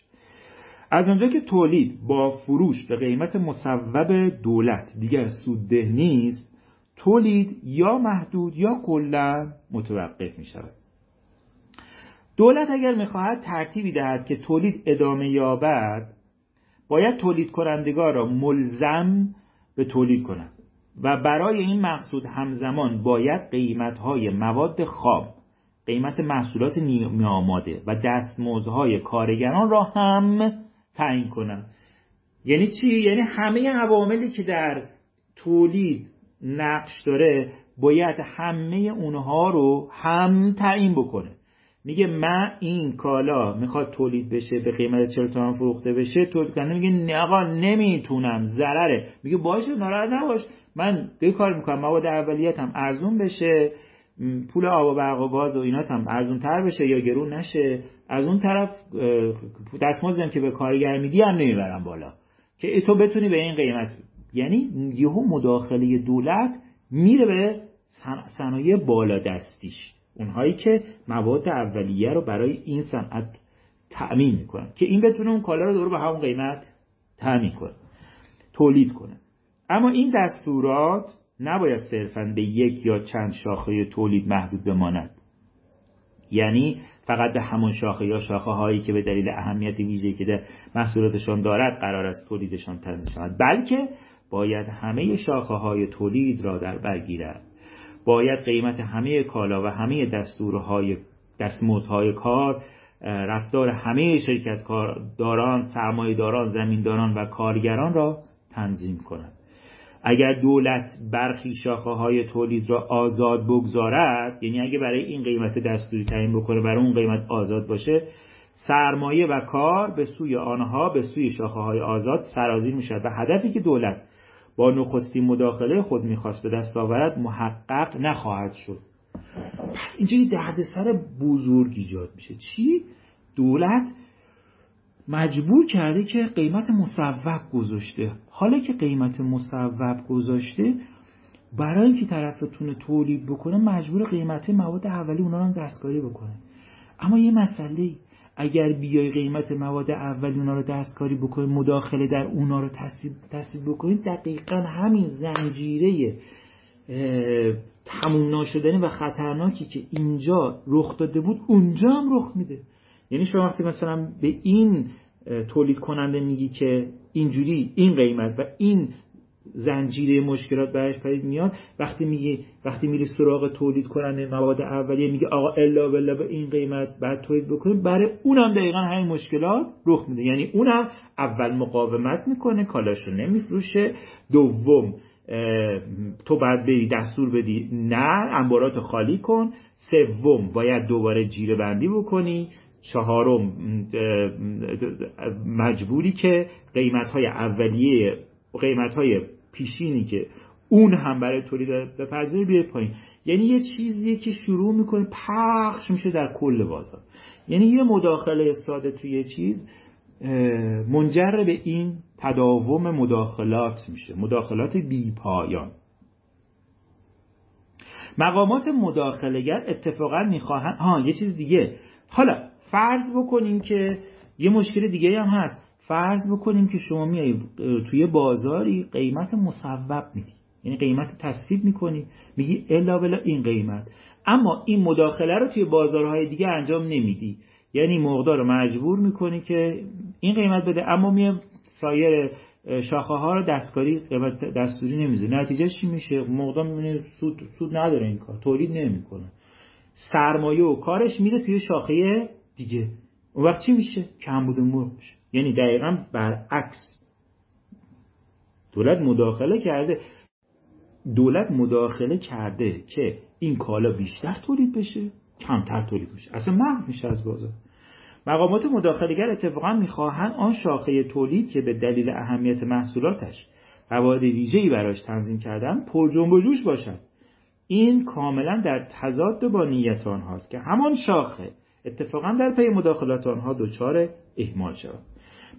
از اونجا که تولید با فروش به قیمت مصوب دولت دیگر سودده نیست تولید یا محدود یا کلا متوقف می شود دولت اگر می‌خواهد ترتیبی دهد که تولید ادامه یابد باید تولید کنندگان را ملزم به تولید کند و برای این مقصود همزمان باید قیمتهای مواد خام قیمت محصولات نیمه آماده و دستمزدهای کارگران را هم تعیین کنند یعنی چی؟ یعنی همه عواملی که در تولید نقش داره باید همه اونها رو هم تعیین بکنه. میگه من این کالا می‌خواد تولید بشه به قیمت 40 تومن فروخته بشه تولید کننده میگه نه آقا نمی‌تونم. ضرره. میگه باشه ناراحت نباش. من یه کار می‌کنم مواد اولیتم ارزون بشه. پول آب و برق و گاز و اینات هم ارزون تر بشه یا گرون نشه از اون طرف دستمزدم که به کارگر میدی هم نمی‌برم بالا. که تو بتونی به این قیمت یعنی یهو مداخله دولت میره به صنایع بالا دستیش. اونهایی که مواد اولیه رو برای این صنعت تأمین می‌کنن. که این بتونه اون کالا رو دور به همون قیمت تأمین کنه تولید کنه. اما این دستورات نباید صرفا به یک یا چند شاخه تولید محدود بماند. یعنی فقط به همون شاخه یا شاخه هایی که به دلیل اهمیت ویژه‌ای که در محصولاتشان دارد قرار است تولیدشان تنظیم شود. بلکه باید همه شاخه های تولید را در بر گیرد. باید قیمت همه کالا و همه دستورهای دستمزدهای کار رفتار همه شرکت داران، سرمایه داران، زمینداران و کارگران را تنظیم کند. اگر دولت برخی شاخه های تولید را آزاد بگذارد یعنی اگه برای این قیمت دستوری تعیین بکنه برای اون قیمت آزاد باشه سرمایه و کار به سوی آنها به سوی شاخه های آزاد سرازیر می و هدفی که دولت با نخستین مداخله خود می‌خواست به دست آورد محقق نخواهد شد. پس اینجا یه دردسر بزرگ ایجاد میشه. چی؟ دولت مجبور کرده که قیمت مصوب گذاشته. حالا که قیمت مصوب گذاشته برای اینکه طرفتون تولید بکنه مجبور قیمت مواد اولی اونا رو دستکاری بکنه. اما یه مسئله اگر بیای قیمت مواد اولی اونا رو دستکاری بکنی مداخله در اونا رو تصیب بکنید دقیقا همین زنجیره تموم ناشدنی و خطرناکی که اینجا رخ داده بود اونجا هم رخ میده. یعنی شما وقتی مثلا به این تولید کننده میگی که اینجوری این قیمت و این زنجیره مشکلات برش پدید میاد وقتی میگی وقتی میری سراغ تولید کننده مواد اولیه میگه آقا الا بلا به این قیمت بعد تولید بکنیم برای اونم دقیقا همین مشکلات رخ میده. یعنی اونم اول مقاومت می‌کنه کالاشو نمیفروشه. دوم تو باید بری دستور بدی نه انبارات خالی کن. سوم باید دوباره جیره بندی بکنی. چهارم مجبوری که قیمت های اولیه قیمت های پیشینی که اون هم برای تولید بپذیره بیاره پایین. یعنی یه چیزیه که شروع می‌کنه پخش میشه در کل بازار. یعنی یه مداخله ساده توی یه چیز منجر به این تداوم مداخلات میشه. مداخلات بی پایان. مقامات مداخلگر اتفاقا می‌خواهند ها یه چیز دیگه. حالا فرض بکنیم که یه مشکل دیگه هم هست. فرض بکنیم که شما میای توی بازاری قیمت مصوب میدی. یعنی قیمت تصویب می‌کنی میگی الا بلا این قیمت. اما این مداخله رو توی بازارهای دیگه انجام نمیدی. یعنی مقدار رو مجبور می‌کنی که این قیمت بده. اما میام سایر شاخه ها رو دستکاری قیمت دستوری نمیزه نتیجه چی میشه؟ مقدار می‌بینی سود, سود نداره این کار. تولید نمی‌کنه. سرمایه و کارش میره توی شاخه دیگه. اون وقت چی میشه؟ کمبود مرغ میشه. یعنی دقیقا برعکس. دولت مداخله کرده. دولت مداخله کرده که این کالا بیشتر تولید بشه کمتر تولید بشه. اصلا محو میشه از بازار. مقامات مداخلگر اتفاقا می‌خواهند آن شاخه تولید که به دلیل اهمیت محصولاتش قواعد ویژه‌ای براش تنظیم کردن پر جنب و جوش باشد. این کاملا در تضاد با نیت آنهاست که همان شاخه اتفاقا در پی مداخلات آنها دچار اهمال شود.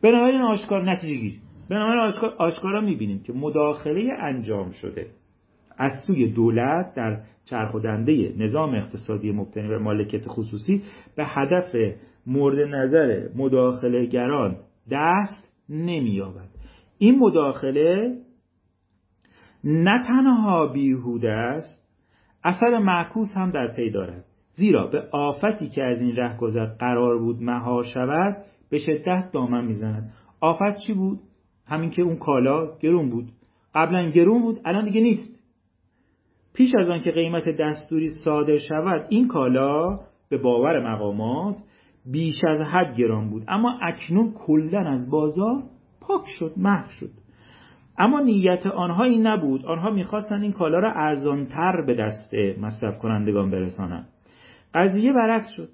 بنابراین آشکار نتیجه گیری بنابراین آشکار آشکارا می‌بینیم که مداخله انجام شده از سوی دولت در چرخدنده نظام اقتصادی مبتنی بر مالکیت خصوصی به هدف مورد نظر مداخله گران دست نمییابد. این مداخله نه تنها بیهوده است اثر معکوس هم در پی دارد. زیرا به آفتی که از این رهگذر قرار بود مهار شود به شدت دامن می‌زند. آفت چی بود؟ همین که اون کالا گرون بود. قبلا گرون بود الان دیگه نیست. پیش از آن که قیمت دستوری صادر شود این کالا به باور مقامات بیش از حد گران بود. اما اکنون کلا از بازار پاک شد محو شد. اما نیت آنها این نبود. آنها می‌خواستند این کالا را ارزانتر به دست مصرف کنندگان برسانند. قضیه برعکس شد.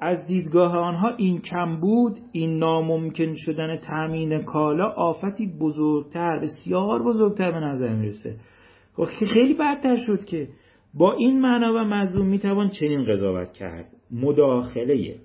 از دیدگاه آنها این کم بود این ناممکن شدن تأمین کالا آفتی بزرگتر بسیار بزرگتر به نظر می‌رسه. خب خیلی بدتر شد که با این معنا و مضمون می‌توان چنین قضاوت کرد. مداخله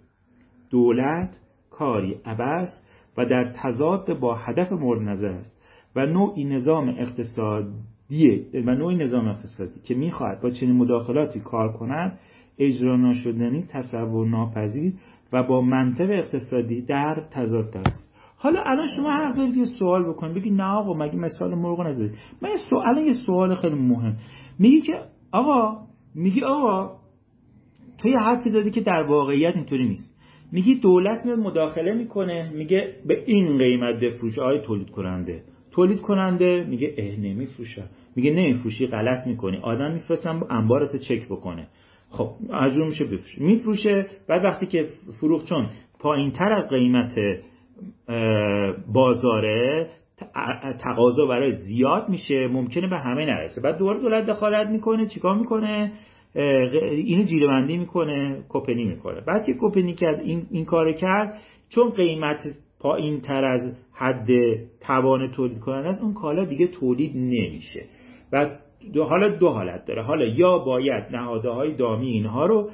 دولت کاری عبس و در تضاد با هدف مورد نظر است و نوعی نظام اقتصادی و نوعی نظام اقتصادی که می‌خواهد با چنین مداخلاتی کار کند اجرا ناشدنی تصور ناپذیر و با منطق اقتصادی در تضاد است. حالا الان شما حق دارید یه سوال بکنید بگید نه آقا مگه مثال مرغ نزدید؟ من سوال یه سوال خیلی مهم. میگی که آقا میگی آقا تو یه حرفی زدی که در واقعیت اینطوری نیست. میگی دولت میاد مداخله می‌کنه میگه به این قیمت بفروش آی تولید کننده تولید کننده میگه اه نمیفروشه میگه نمیفروشی غلط می‌کنی. آدم میفرستن انبارتو چک بکنه. خب اجور میشه بفروشه میفروشه بعد وقتی که فروخت چون پایین تر از قیمت بازاره تقاضا برای زیاد میشه ممکنه به همه نرسه. بعد دوباره دولت دخالت می‌کنه چیکار می‌کنه؟ اینو جیرهبندی می‌کنه کپنی می‌کنه. بعد که کپنی کرد این, این کار کرد چون قیمت پایین تر از حد توان تولید کننده است اون کالا دیگه تولید نمیشه. و دو حالا دو حالت داره. حالا یا باید نهاده های دامی اینها رو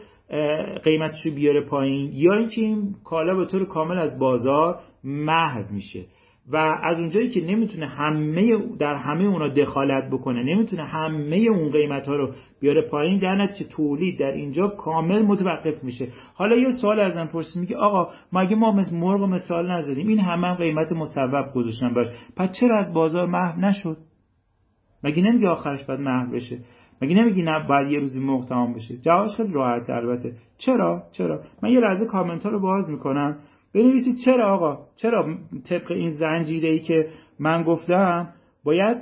قیمتشو بیاره پایین یا اینکه این کالا به طور کامل از بازار محو میشه. و از اونجایی که نمی‌تونه همه در همه اونا دخالت بکنه نمی‌تونه همه اون قیمت ها رو بیاره پایین در نتیجه تولید در اینجا کامل متوقف میشه. حالا یه سوال ازم پرسید میگه آقا مگه ما مثل مرغ مثال نزدیم؟ این همه هم قیمت مصوب گذاشتن باش. پس چرا از بازار محو نشد؟ مگه نمیگه آخرش باید محو بشه؟ مگه نمیگی نه بعد یه روزی مرغ تمام بشه؟ جوابش خیلی راحت البته. چرا؟ چرا؟ من یه لحظه کامنت ها رو باز می‌کنم. بنویسید چرا آقا؟ چرا طبق این زنجیره ای که من گفتم باید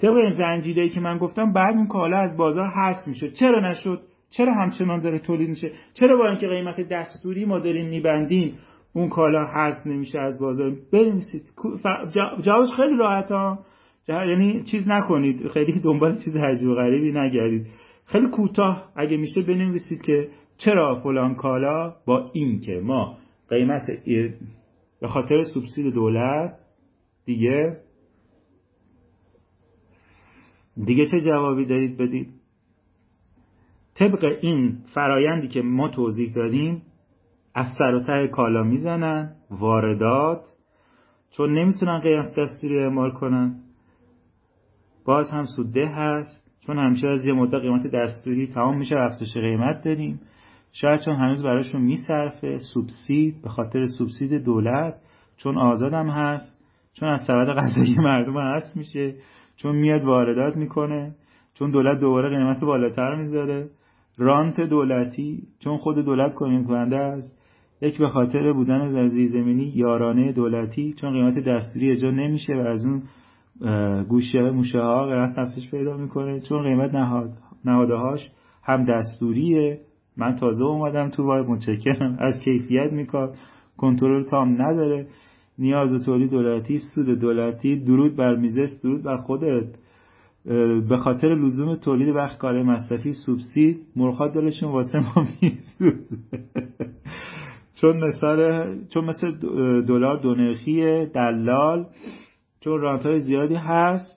طبق این زنجیره ای که من گفتم بعد این کالا از بازار حذف می‌شد. چرا نشد؟ چرا همچنان داره تولید میشه؟ چرا با اینکه قیمت دستوری ما داریم میبندیم اون کالا حذف نمیشه از بازار. بنویسید جوابش خیلی راحت ها. یعنی چیز نکنید. خیلی دنبال چیز عجیب غریبی نگردید. خیلی کوتاه اگه میشه بنویسید که چرا فلان کالا با این که ما قیمت به خاطر سوبسید دولت دیگه دیگه چه جوابی دارید بدید؟ طبق این فرایندی که ما توضیح دادیم از سر و ته کالا می‌زنن واردات چون نمی‌تونن قیمت دستوری اعمال کنن. باز هم سوده هست چون همیشه از یه مدت قیمت دستوری تمام میشه افزایش قیمت داریم. شاید چون هنوز براشون میصرفه سوبسید به خاطر سوبسید دولت چون آزادم هست چون از سبد غذایی مردم هست میشه چون میاد واردات می‌کنه چون دولت دوباره قیمت بالاتر می‌ذاره. رانت دولتی چون خود دولت کنیم کننده است. یک به خاطر بودن در زمینی یارانه دولتی چون قیمت دستوری اجرا نمیشه و از اون گوشه موشه ها قیمت افزایش پیدا می‌کنه. چون قیمت نهاد نهادهاش هم دستوریه. من تازه اومدم تو وای متشکرم. از کیفیت میکار. کنترل تام نداره. نیاز و تولید دولتی سود دولتی درود بر میزس درود بر خودت. به خاطر لزوم تولید وقت کار مصرفی سوبسید. مرخات دلشون واسه ما میسوزه چون مثال چون مثل دلار دونرخی دلال چون رانت های زیادی هست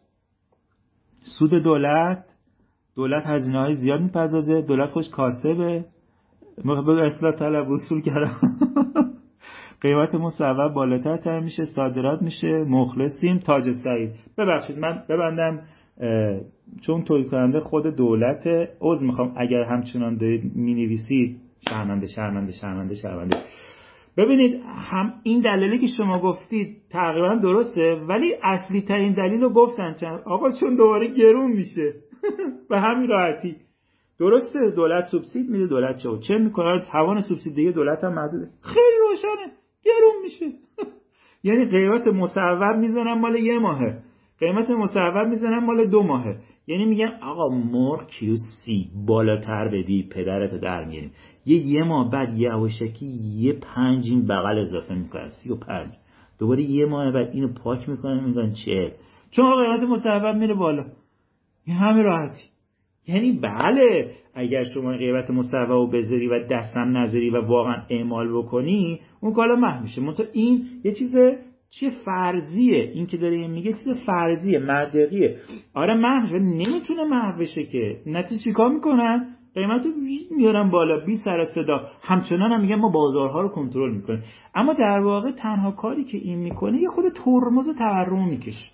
سود دولت دولت هزینه های زیاد می‌پردازه دولت خوش کاسبه. به اصلاح طلب وصول کردم. قیمت مصوب بالاتر تر میشه صادرات میشه مخلصیم. تاج سعید. ببخشید من ببندم چون تولید کننده خود دولت عضو می‌خوام اگر همچنان دارید می‌نویسید. شرمنده شرمنده شرمنده شرمنده. ببینید هم این دلیلی که شما گفتید تقریبا درسته ولی اصلی ترین دلیل رو گفتن چند؟ آقا چون دوباره گرون میشه. به همین راحتی. درسته دولت سوبسید میده دولت چه چه می‌کنه توان سوبسید دیگه دولت هم محدوده خیلی روشنه. گرون میشه. یعنی قیمت مصور می‌زنن مال یه ماهه. قیمت مصور می‌زنن مال دو ماهه. یعنی میگن آقا مرغ کیلو سی. بالاتر بدی پدرت در میاریم. یه یه ماه بعد یواشکی یه پنج این بغل اضافه می‌کنن سی و پنج. دوباره یه ماه بعد اینو پاک می‌کنن میگن چه چون قیمت مصور میره بالا. این همه راحتی. یعنی بله اگر شما قیمت مصوب رو بذاری و دستم نذاری و واقعا اعمال بکنی اون کالا محو میشه. منتها این یه چیز چیه فرضیه؟ این که داره میگه چیز فرضیه منطقیه آره محو نمی‌تونه محو بشه که. نتیجه چیکار می‌کنن؟ قیمت رو میارن بالا بی سر صدا. همچنان هم میگن ما بازارها رو کنترل می‌کنیم. اما در واقع تنها کاری که این می‌کنه یه خود ترمز تورم می‌کشه.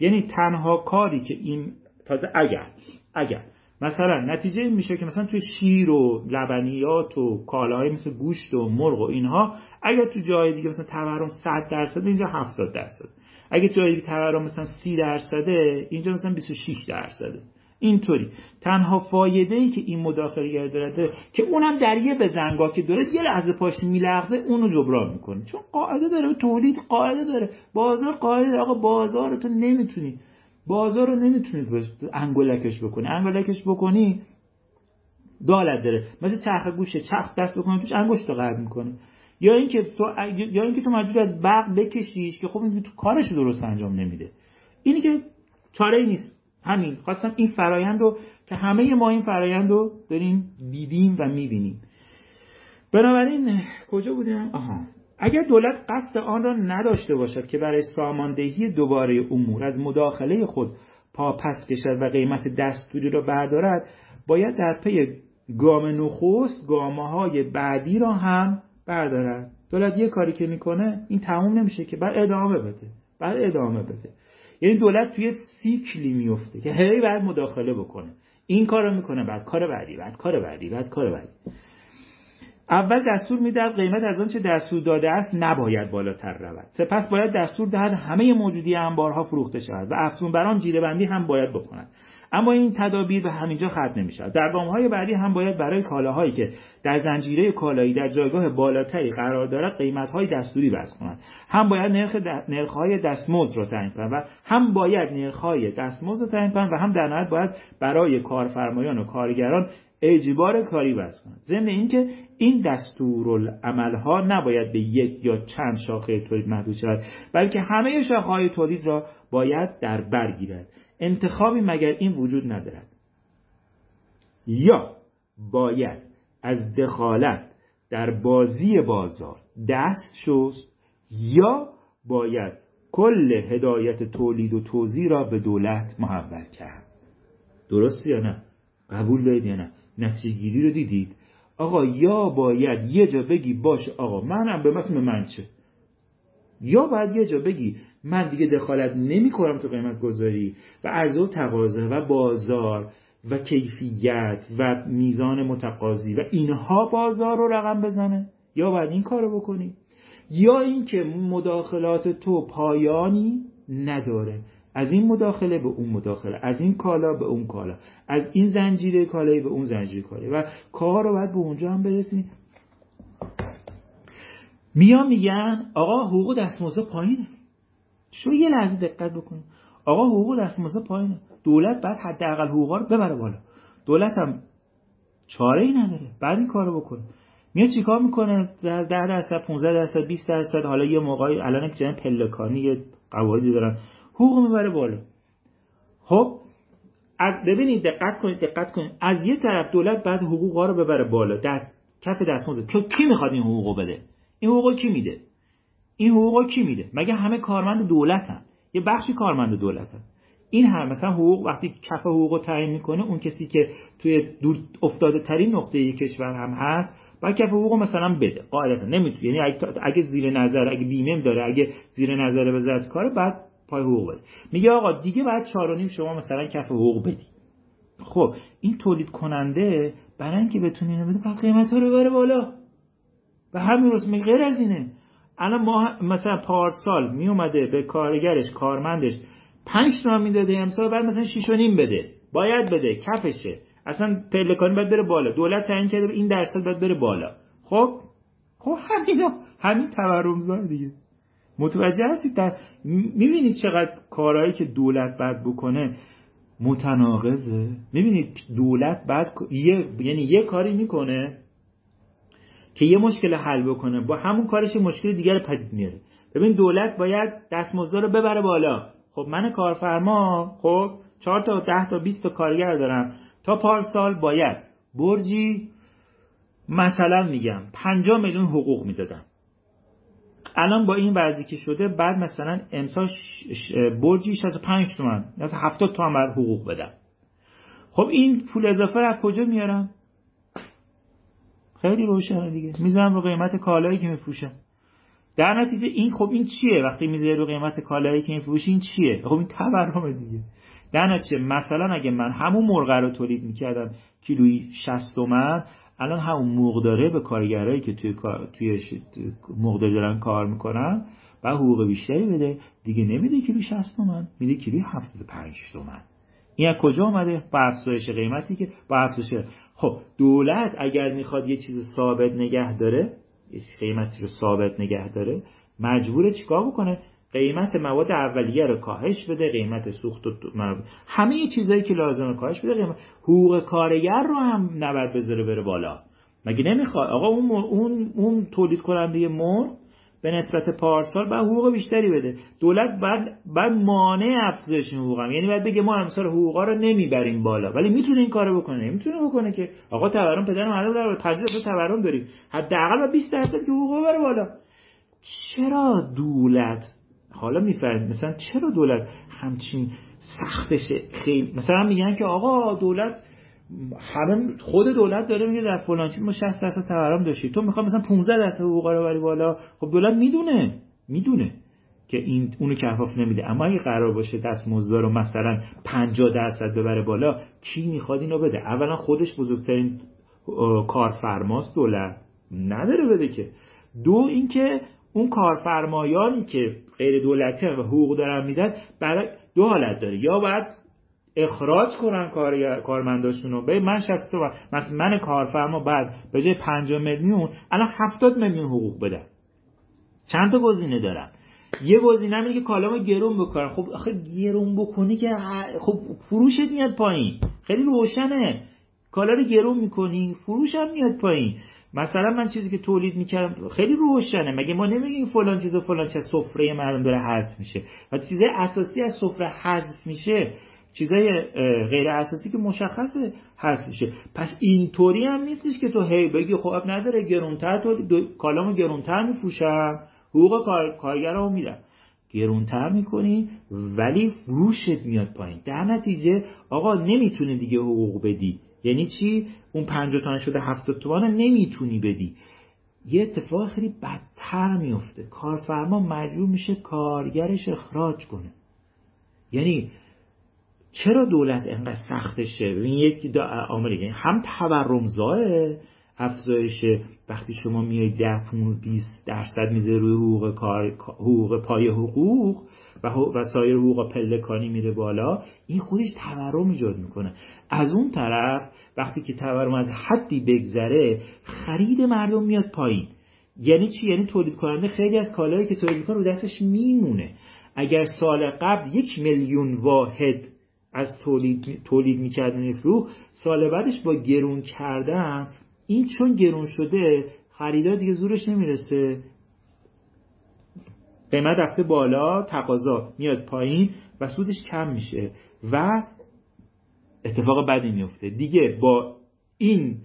یعنی تنها کاری که این تازه اگر اگر. مثلا نتیجه این میشه که مثلا توی شیر و لبنیات و کالاهای مثل گوشت و مرغ و اینها اگر تو جای دیگه مثلا تورم 100 درصد اینجا 70 درصد. اگه جای دیگه تورم مثلا 30 درصده اینجا مثلا 26 درصده. اینطوری. تنها فایده ای که این مداخله داره که اونم در یه بزنگاه که داره یه لحظه پاش میلغزه اونو جبران می‌کنه. چون قاعده داره تولید قاعده داره. بازار قاعده داره. آقا بازار تو نمی‌تونی بازار رو نمی‌تونید انگولکش بکنی. انگولکش بکنی دالت داره. مثل چرخ گوشه چرخ دست بکنی توش انگشت رو قرد می‌کنه یا اینکه تو یا اینکه تو مجبور از برق بکشیش که خب تو کارش درست انجام نمیده. اینی که چاره ای نیست. همین. خواستم این فرایند رو که همه ما این فرایند رو داریم دیدیم و می‌بینیم. بنابراین کجا بودیم؟ آها. اگر دولت قصد آن را نداشته باشد که برای ساماندهی دوباره امور از مداخله خود پا پس کشد و قیمت دستوری را بردارد باید در پی گام نخست گامه های بعدی را هم بردارد. دولت یه کاری که می‌کنه این تموم نمیشه که بعد ادامه بده. بعد ادامه بده. یعنی دولت توی سیکلی میفته که هی بعد مداخله بکنه. این کار رو می‌کنه بعد کار بعدی بعد کار بعدی بعد کار بعدی. اول دستور می‌دهد قیمت از آنچه دستور داده است نباید بالاتر رود. سپس باید دستور دهد همه موجودی انبارها فروخته شود و افزون بر آن بندی هم باید بکند اما این تدابیر به همینجا ختم نمی شود در های بعدی هم باید برای کالاهایی که در زنجیره کالایی در جایگاه بالاتری قرار دارد قیمتهای دستوری وضع کند هم باید نرخ نرخهای دستمزد را تعیین کند و هم باید نرخهای دستمزد را تعیین کند و هم در نهایت باید برای کارفرمایان و کارگران اجبار کاری وضع کند ضمن اینکه این دستورالعملها نباید به یک یا چند شاخه تولید محدود شود بلکه همه شاخه‌های تولید را باید در بر گیرد. انتخابی مگر این وجود ندارد؟ یا باید از دخالت در بازی بازار دست شست یا باید کل هدایت تولید و توزیع را به دولت محول کرد؟ درست یا نه؟ قبول دارید یا نه؟ نتیجه رو دیدید؟ آقا یا باید یه جا بگی باشه آقا منم به مثل من چه؟ یا باید یه جا بگی من دیگه دخالت نمی کنم تو قیمت گذاری و عرضه و تقاضا و بازار و کیفیت و میزان متقاضی و اینها بازار رو رقم بزنه. یا باید این کارو بکنی. یا اینکه مداخلات تو پایانی نداره. از این مداخله به اون مداخله. از این کالا به اون کالا. از این زنجیره کالایی به اون زنجیره کالایی. و کار رو باید به اونجا هم برسیم میان میگن آقا حقوق دستمزد پایینه. شو یه لحظه دقت بکنید آقا حقوق دستمزد پایینه. دولت بعد حداقل حقوقا رو ببره بالا. دولت هم چاره ای نداره. بعد این کارو بکنه. میاد چیکار می‌کنه؟ در 10 درصد 15 درصد 20 درصد. حالا یه موقعی الان که جن پلکانی یه قواعدی دارن. حقوق می‌بره بالا. خب از ببینید دقت کنید دقت کنید. از یه طرف دولت بعد حقوقا رو ببره بالا. در کف دستمزد. کی می‌خواد این حقوقو بده؟ این حقوق کی میده؟ این حقوق کی میده؟ مگه همه کارمند دولتن؟ یه بخشی کارمند دولتن. این هم مثلا حقوق وقتی کف حقوق رو تعیین می‌کنه اون کسی که توی دور افتاده ترین نقطه کشور هم هست باید کف حقوق مثلا بده. قاعدتا نمی‌تونه. یعنی اگه, اگه زیر نظر اگه بیمه داره اگه زیر نظر وزارت کار بعد پای حقوق بده. میگه آقا دیگه بعد 4 شما مثلا کف حقوق بدی. خب این تولید کننده برای اینکه بتونه بده بعد قیمت رو ببره بالا. و همین روز غیر از اینه. الان ما مثلا پارسال می اومده به کارگرش کارمندش 5 تومن می‌داده امسال بعد مثلا 6 و نیم بده. باید بده کفشه. اصلا پلکانی باید بره بالا. دولت تعیین کرده این درصد باید بره بالا. خب؟ خب همینا همین تورمزا دیگه. متوجه هستید؟ در می‌بینید چقدر کارهایی که دولت بعد بکنه متناقضه؟ می‌بینید دولت بعد یه یعنی یه کاری می‌کنه که یه مشکل حل بکنه. با همون کارش مشکل دیگر پدید میاره. ببین دولت باید دستمزد رو ببره بالا. خب من کارفرما خب 4 تا 10 تا 20 تا کارگر دارم. تا پارسال باید برجی مثلا میگم 50 میلیون حقوق می‌دادم. الان با این وضعی که شده بعد مثلا امسال برجی 65 تومن یا 70 تومن حقوق بدم. خب این پول اضافه رو از کجا میارم؟ خیلی روشنه دیگه. می‌ذارم رو قیمت کالایی که میفروشم. در نتیجه این خب این چیه؟ وقتی می‌ذاری رو قیمت کالایی که میفروشی این چیه؟ خب این تورمه دیگه. در نتیجه مثلا اگه من همون مرغ رو تولید می‌کردم کیلویی 60 تومن الان همون مرغ داره به کارگرایی که توی توی مرغ دارن کار می‌کنن و حقوق بیشتری بده دیگه نمیده کیلو 60 تومن میده کیلو 75 تومن. این کجا آمده افزایش قیمتی که با افزایش خب دولت اگر می‌خواد یه چیز ثابت نگه داره قیمتی رو ثابت نگه داره مجبور چیکار بکنه؟ قیمت مواد اولیه رو کاهش بده قیمت سوخت و همه چیزایی که لازمه کاهش بده قیمت حقوق کارگر رو هم نباید بذاره بره بالا. مگه نمی‌خواد؟ آقا اون اون اون تولید کننده مرغ به نسبت پارسال بعد حقوق بیشتری بده. دولت بعد بعد مانع افزایش حقوق هم. یعنی بعد بگه ما امسال حقوقا رو نمی‌بریم بالا. ولی می‌تونه این کارو بکنه. نمی‌تونه بکنه که آقا تورم پدر مردم داره 50 درصد تورم داریم. حداقل 20 درصد که حقوق بره بالا. چرا دولت حالا می‌فهمید. مثلا چرا دولت همچین سختشه خیلی مثلا میگن که آقا دولت همه خود دولت داره میگه در فلان چیز ما 60 درصد تورم داشتیم. تو می‌خوای مثلا 15 درصد حقوق رو بری بالا؟ خب دولت می‌دونه. می‌دونه که این اونو کفاف نمیده. اما اگه قرار باشه دست مزدا رو مثلا 50 درصد ببره بالا کی می‌خواد اینو بده؟ اولا خودش بزرگترین کارفرماست دولت. نداره بده که. دو اینکه اون کارفرمایانی که غیر دولتی و حقوق دارن میدن برای دو حالت داره. یا باید اخراج کنن کار کارمنداشون رو به من 60 مثلا من کارفرما بعد به جای 5 میلیون الان 70 میلیون حقوق بدم. چند تا گزینه دارم؟ یه گزینه اینه که کالامو گرون بکنم. خب آخه گرون بکنی که خب فروشت میاد پایین. خیلی روشنه. کالا رو گرون می‌کنی فروش هم میاد پایین. مثلا من چیزی که تولید می‌کردم خیلی روشنه. مگه ما نمیگیم فلان چیز و فلان چیز سفره مردم داره حذف میشه؟ و چیزای اساسی از سفره حذف میشه چیزای غیر اساسی که مشخصه حذف میشه پس اینطوری هم نیستش که تو هی بگی خب نداره گرونتر تو کالامو گرونتر میفروشم حقوق کار... کارگرامو میدم. گرونتر می‌کنی ولی فروشت میاد پایین. در نتیجه آقا نمی‌تونه دیگه حقوق بدی. یعنی چی؟ اون 50 تومن شده 70 تومن نمی‌تونی بدی. یه اتفاق خیلی بدتر میفته کارفرما مجبور میشه کارگرش اخراج کنه. یعنی چرا دولت انقدر سختشه؟ این یک عامل هم تورمزاه افزایش وقتی شما میای 10 20 درصد می‌ذاره روی حقوق کار حقوق پای حقوق و, و سایر حقوق پلکانی میره بالا این خودش تورم ایجاد می‌کنه. از اون طرف وقتی که تورم از حدی بگذره خرید مردم میاد پایین. یعنی چی؟ یعنی تولید کننده خیلی از کالایی که تولید می‌کنه رو دستش میمونه. اگر سال قبل یک میلیون واحد از تولید تولید می‌کردن فروغ سال بعدش با گرون کردن این چون گرون شده خریدار دیگه زورش نمی‌رسه. قیمت رفته بالا تقاضا میاد پایین و سودش کم میشه و اتفاق بدی میفته دیگه با این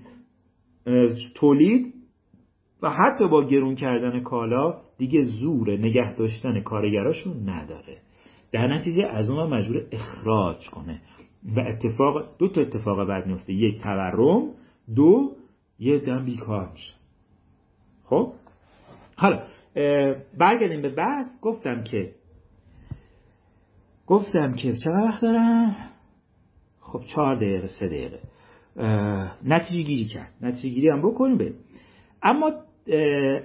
تولید و حتی با گرون کردن کالا دیگه زور نگه داشتن کارگراشون نداره. در نتیجه از اون مجبور اخراج کنه. و اتفاق دو تا اتفاق بد میفته. یک تورم دو یه دم بیکار میشه. خب؟ حالا برگردیم به بحث. گفتم که گفتم که چقدر وقت دارم؟ خب چهار دقیقه سه دقیقه. نتیجه گیری کرد. نتیجه گیری هم بکنیم بریم. اما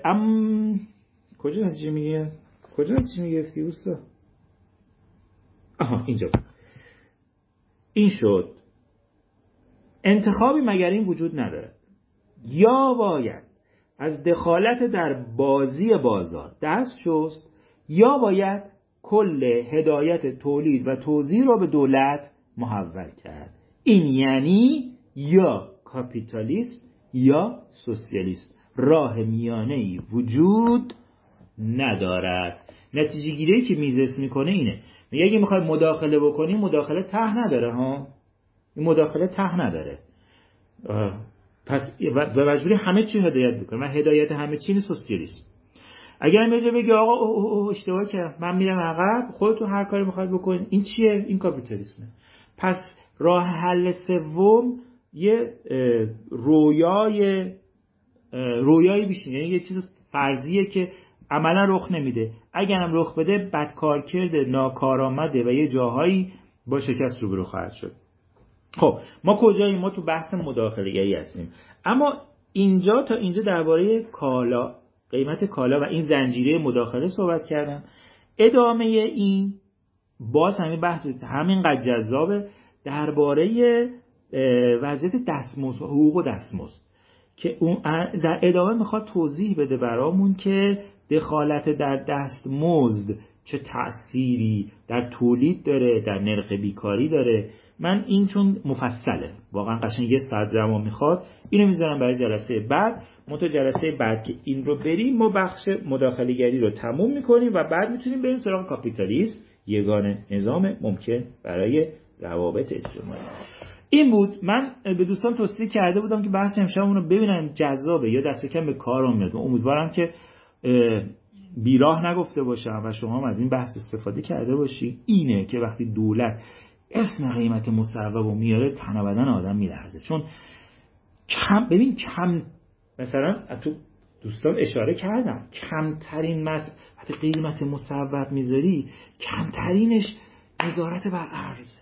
ام کجا نتیجه میگه؟ کجا نتیجه می‌گرفتی اوستا آها اینجا این شد. انتخابی مگر این وجود ندارد؟ یا باید از دخالت در بازی بازار دست شست یا باید کل هدایت تولید و توزیع را به دولت محول کرد. این یعنی یا کاپیتالیسم یا سوسیالیسم راه میانه ای وجود ندارد. نتیجه گیری که میزس می‌کنه اینه. میگه اگه می‌خوای مداخله بکنی مداخله ته نداره ها؟ این مداخله ته نداره. پس به مجبوری همه چی هدایت بکنه و هدایت همه چی این سوسیالیسم. اگر میجه بگی آقا اشتباه کرد من میرم عقب خودتون هر کاری می‌خواید بکنید این چیه؟ این کاپیتالیسمه. پس راه حل سوم یه رویای رویایی بیشین یعنی یه چیز فرضیه که عملا رخ نمیده. اگرم رخ بده بدکار کرده ناکارآمده و یه جاهایی با شکست روبرو خواهد شد. خب ما کجاییم؟ ما تو بحث مداخلگری هستیم. اما اینجا تا اینجا درباره کالا قیمت کالا و این زنجیره مداخله صحبت کردم. ادامه این باز همین بحث همینقدر جذابه درباره وضعیت دستمزد حقوق و دستمزد که اون در ادامه می‌خواد توضیح بده برامون که دخالت در دستمزد چه تأثیری در تولید داره در نرخ بیکاری داره. من این چون مفصله. واقعا قشنگ یه ساعت زمان می‌خواد. اینو می‌ذارم برای جلسه بعد. تو جلسه بعد که این رو بریم ما بخش مداخلگری رو تموم می‌کنیم و بعد می‌تونیم بریم سراغ کاپیتالیسم یگان نظام ممکن برای روابط اجتماعی. این بود. من به دوستان توصیه کرده بودم که بحث امشبمون رو ببینن جذابه یا دست کم به کار میاد. امیدوارم که بیراه نگفته باشم و شما هم از این بحث استفاده کرده باشید اینه که وقتی دولت اسم قیمت مصوب و میاره تن بدن آدم میلرزه. چون کم ببین کم مثلا تو دوستان اشاره کردم. کمترین مس وقتی قیمت مصوب می‌ذاری کمترینش نظارت بر ارزه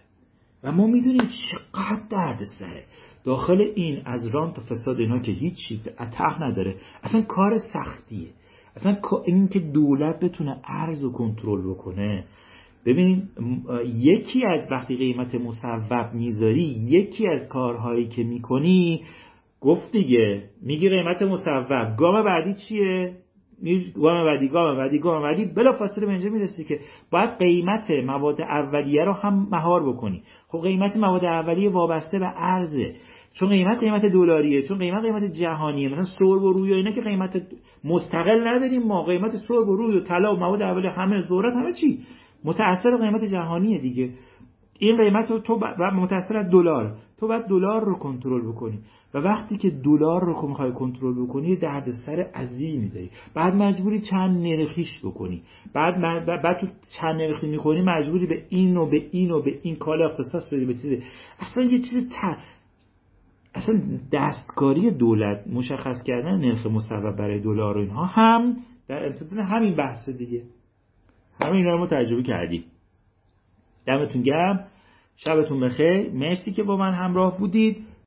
و ما می‌دونیم چقدر درد سره داخل این از ران تا فساد اینا که هیچی ته نداره. اصلا کار سختیه. اصلا این که دولت بتونه ارز و کنترل بکنه ببین یکی از وقتی قیمت مصوب می‌ذاری یکی از کارهایی که می‌کنی گفت دیگه میگی قیمت مصوب. گام بعدی چیه؟ گام بعدی گام بعدی گام بعدی. بلا فاصله به اینجا می‌رسی که باید قیمت مواد اولیه رو هم مهار بکنی. خب قیمت مواد اولیه وابسته به ارزه. چون قیمت قیمت دلاریه چون قیمت قیمت جهانیه. مثلا سرب و روی و اینا که قیمت مستقل نداریم ما. قیمت سرب و روی و طلا و مواد اولیه همه ذرت همه چی؟ متأثر قیمت جهانیه دیگه. این قیمت رو تو و متصل از دلار. تو باید دلار رو کنترل بکنی. و وقتی که دلار رو می‌خوای کنترل بکنی دردسر عظیمی داری بعد مجبوری چند نرخیش بکنی. بعد بعد تو چند نرخی می‌کنی مجبوری به این و به این و به این کال اختصاص بدی به چیزی اصلا یه چیز. اصلا دستکاری دولت مشخص کردن نرخ مصوب برای دلار و اینها هم در امتداد همین بحث دیگه. همه اینا رو ما تجربه کردیم. دمتون گرم. شبتون بخیر. مرسی که با من همراه بودید.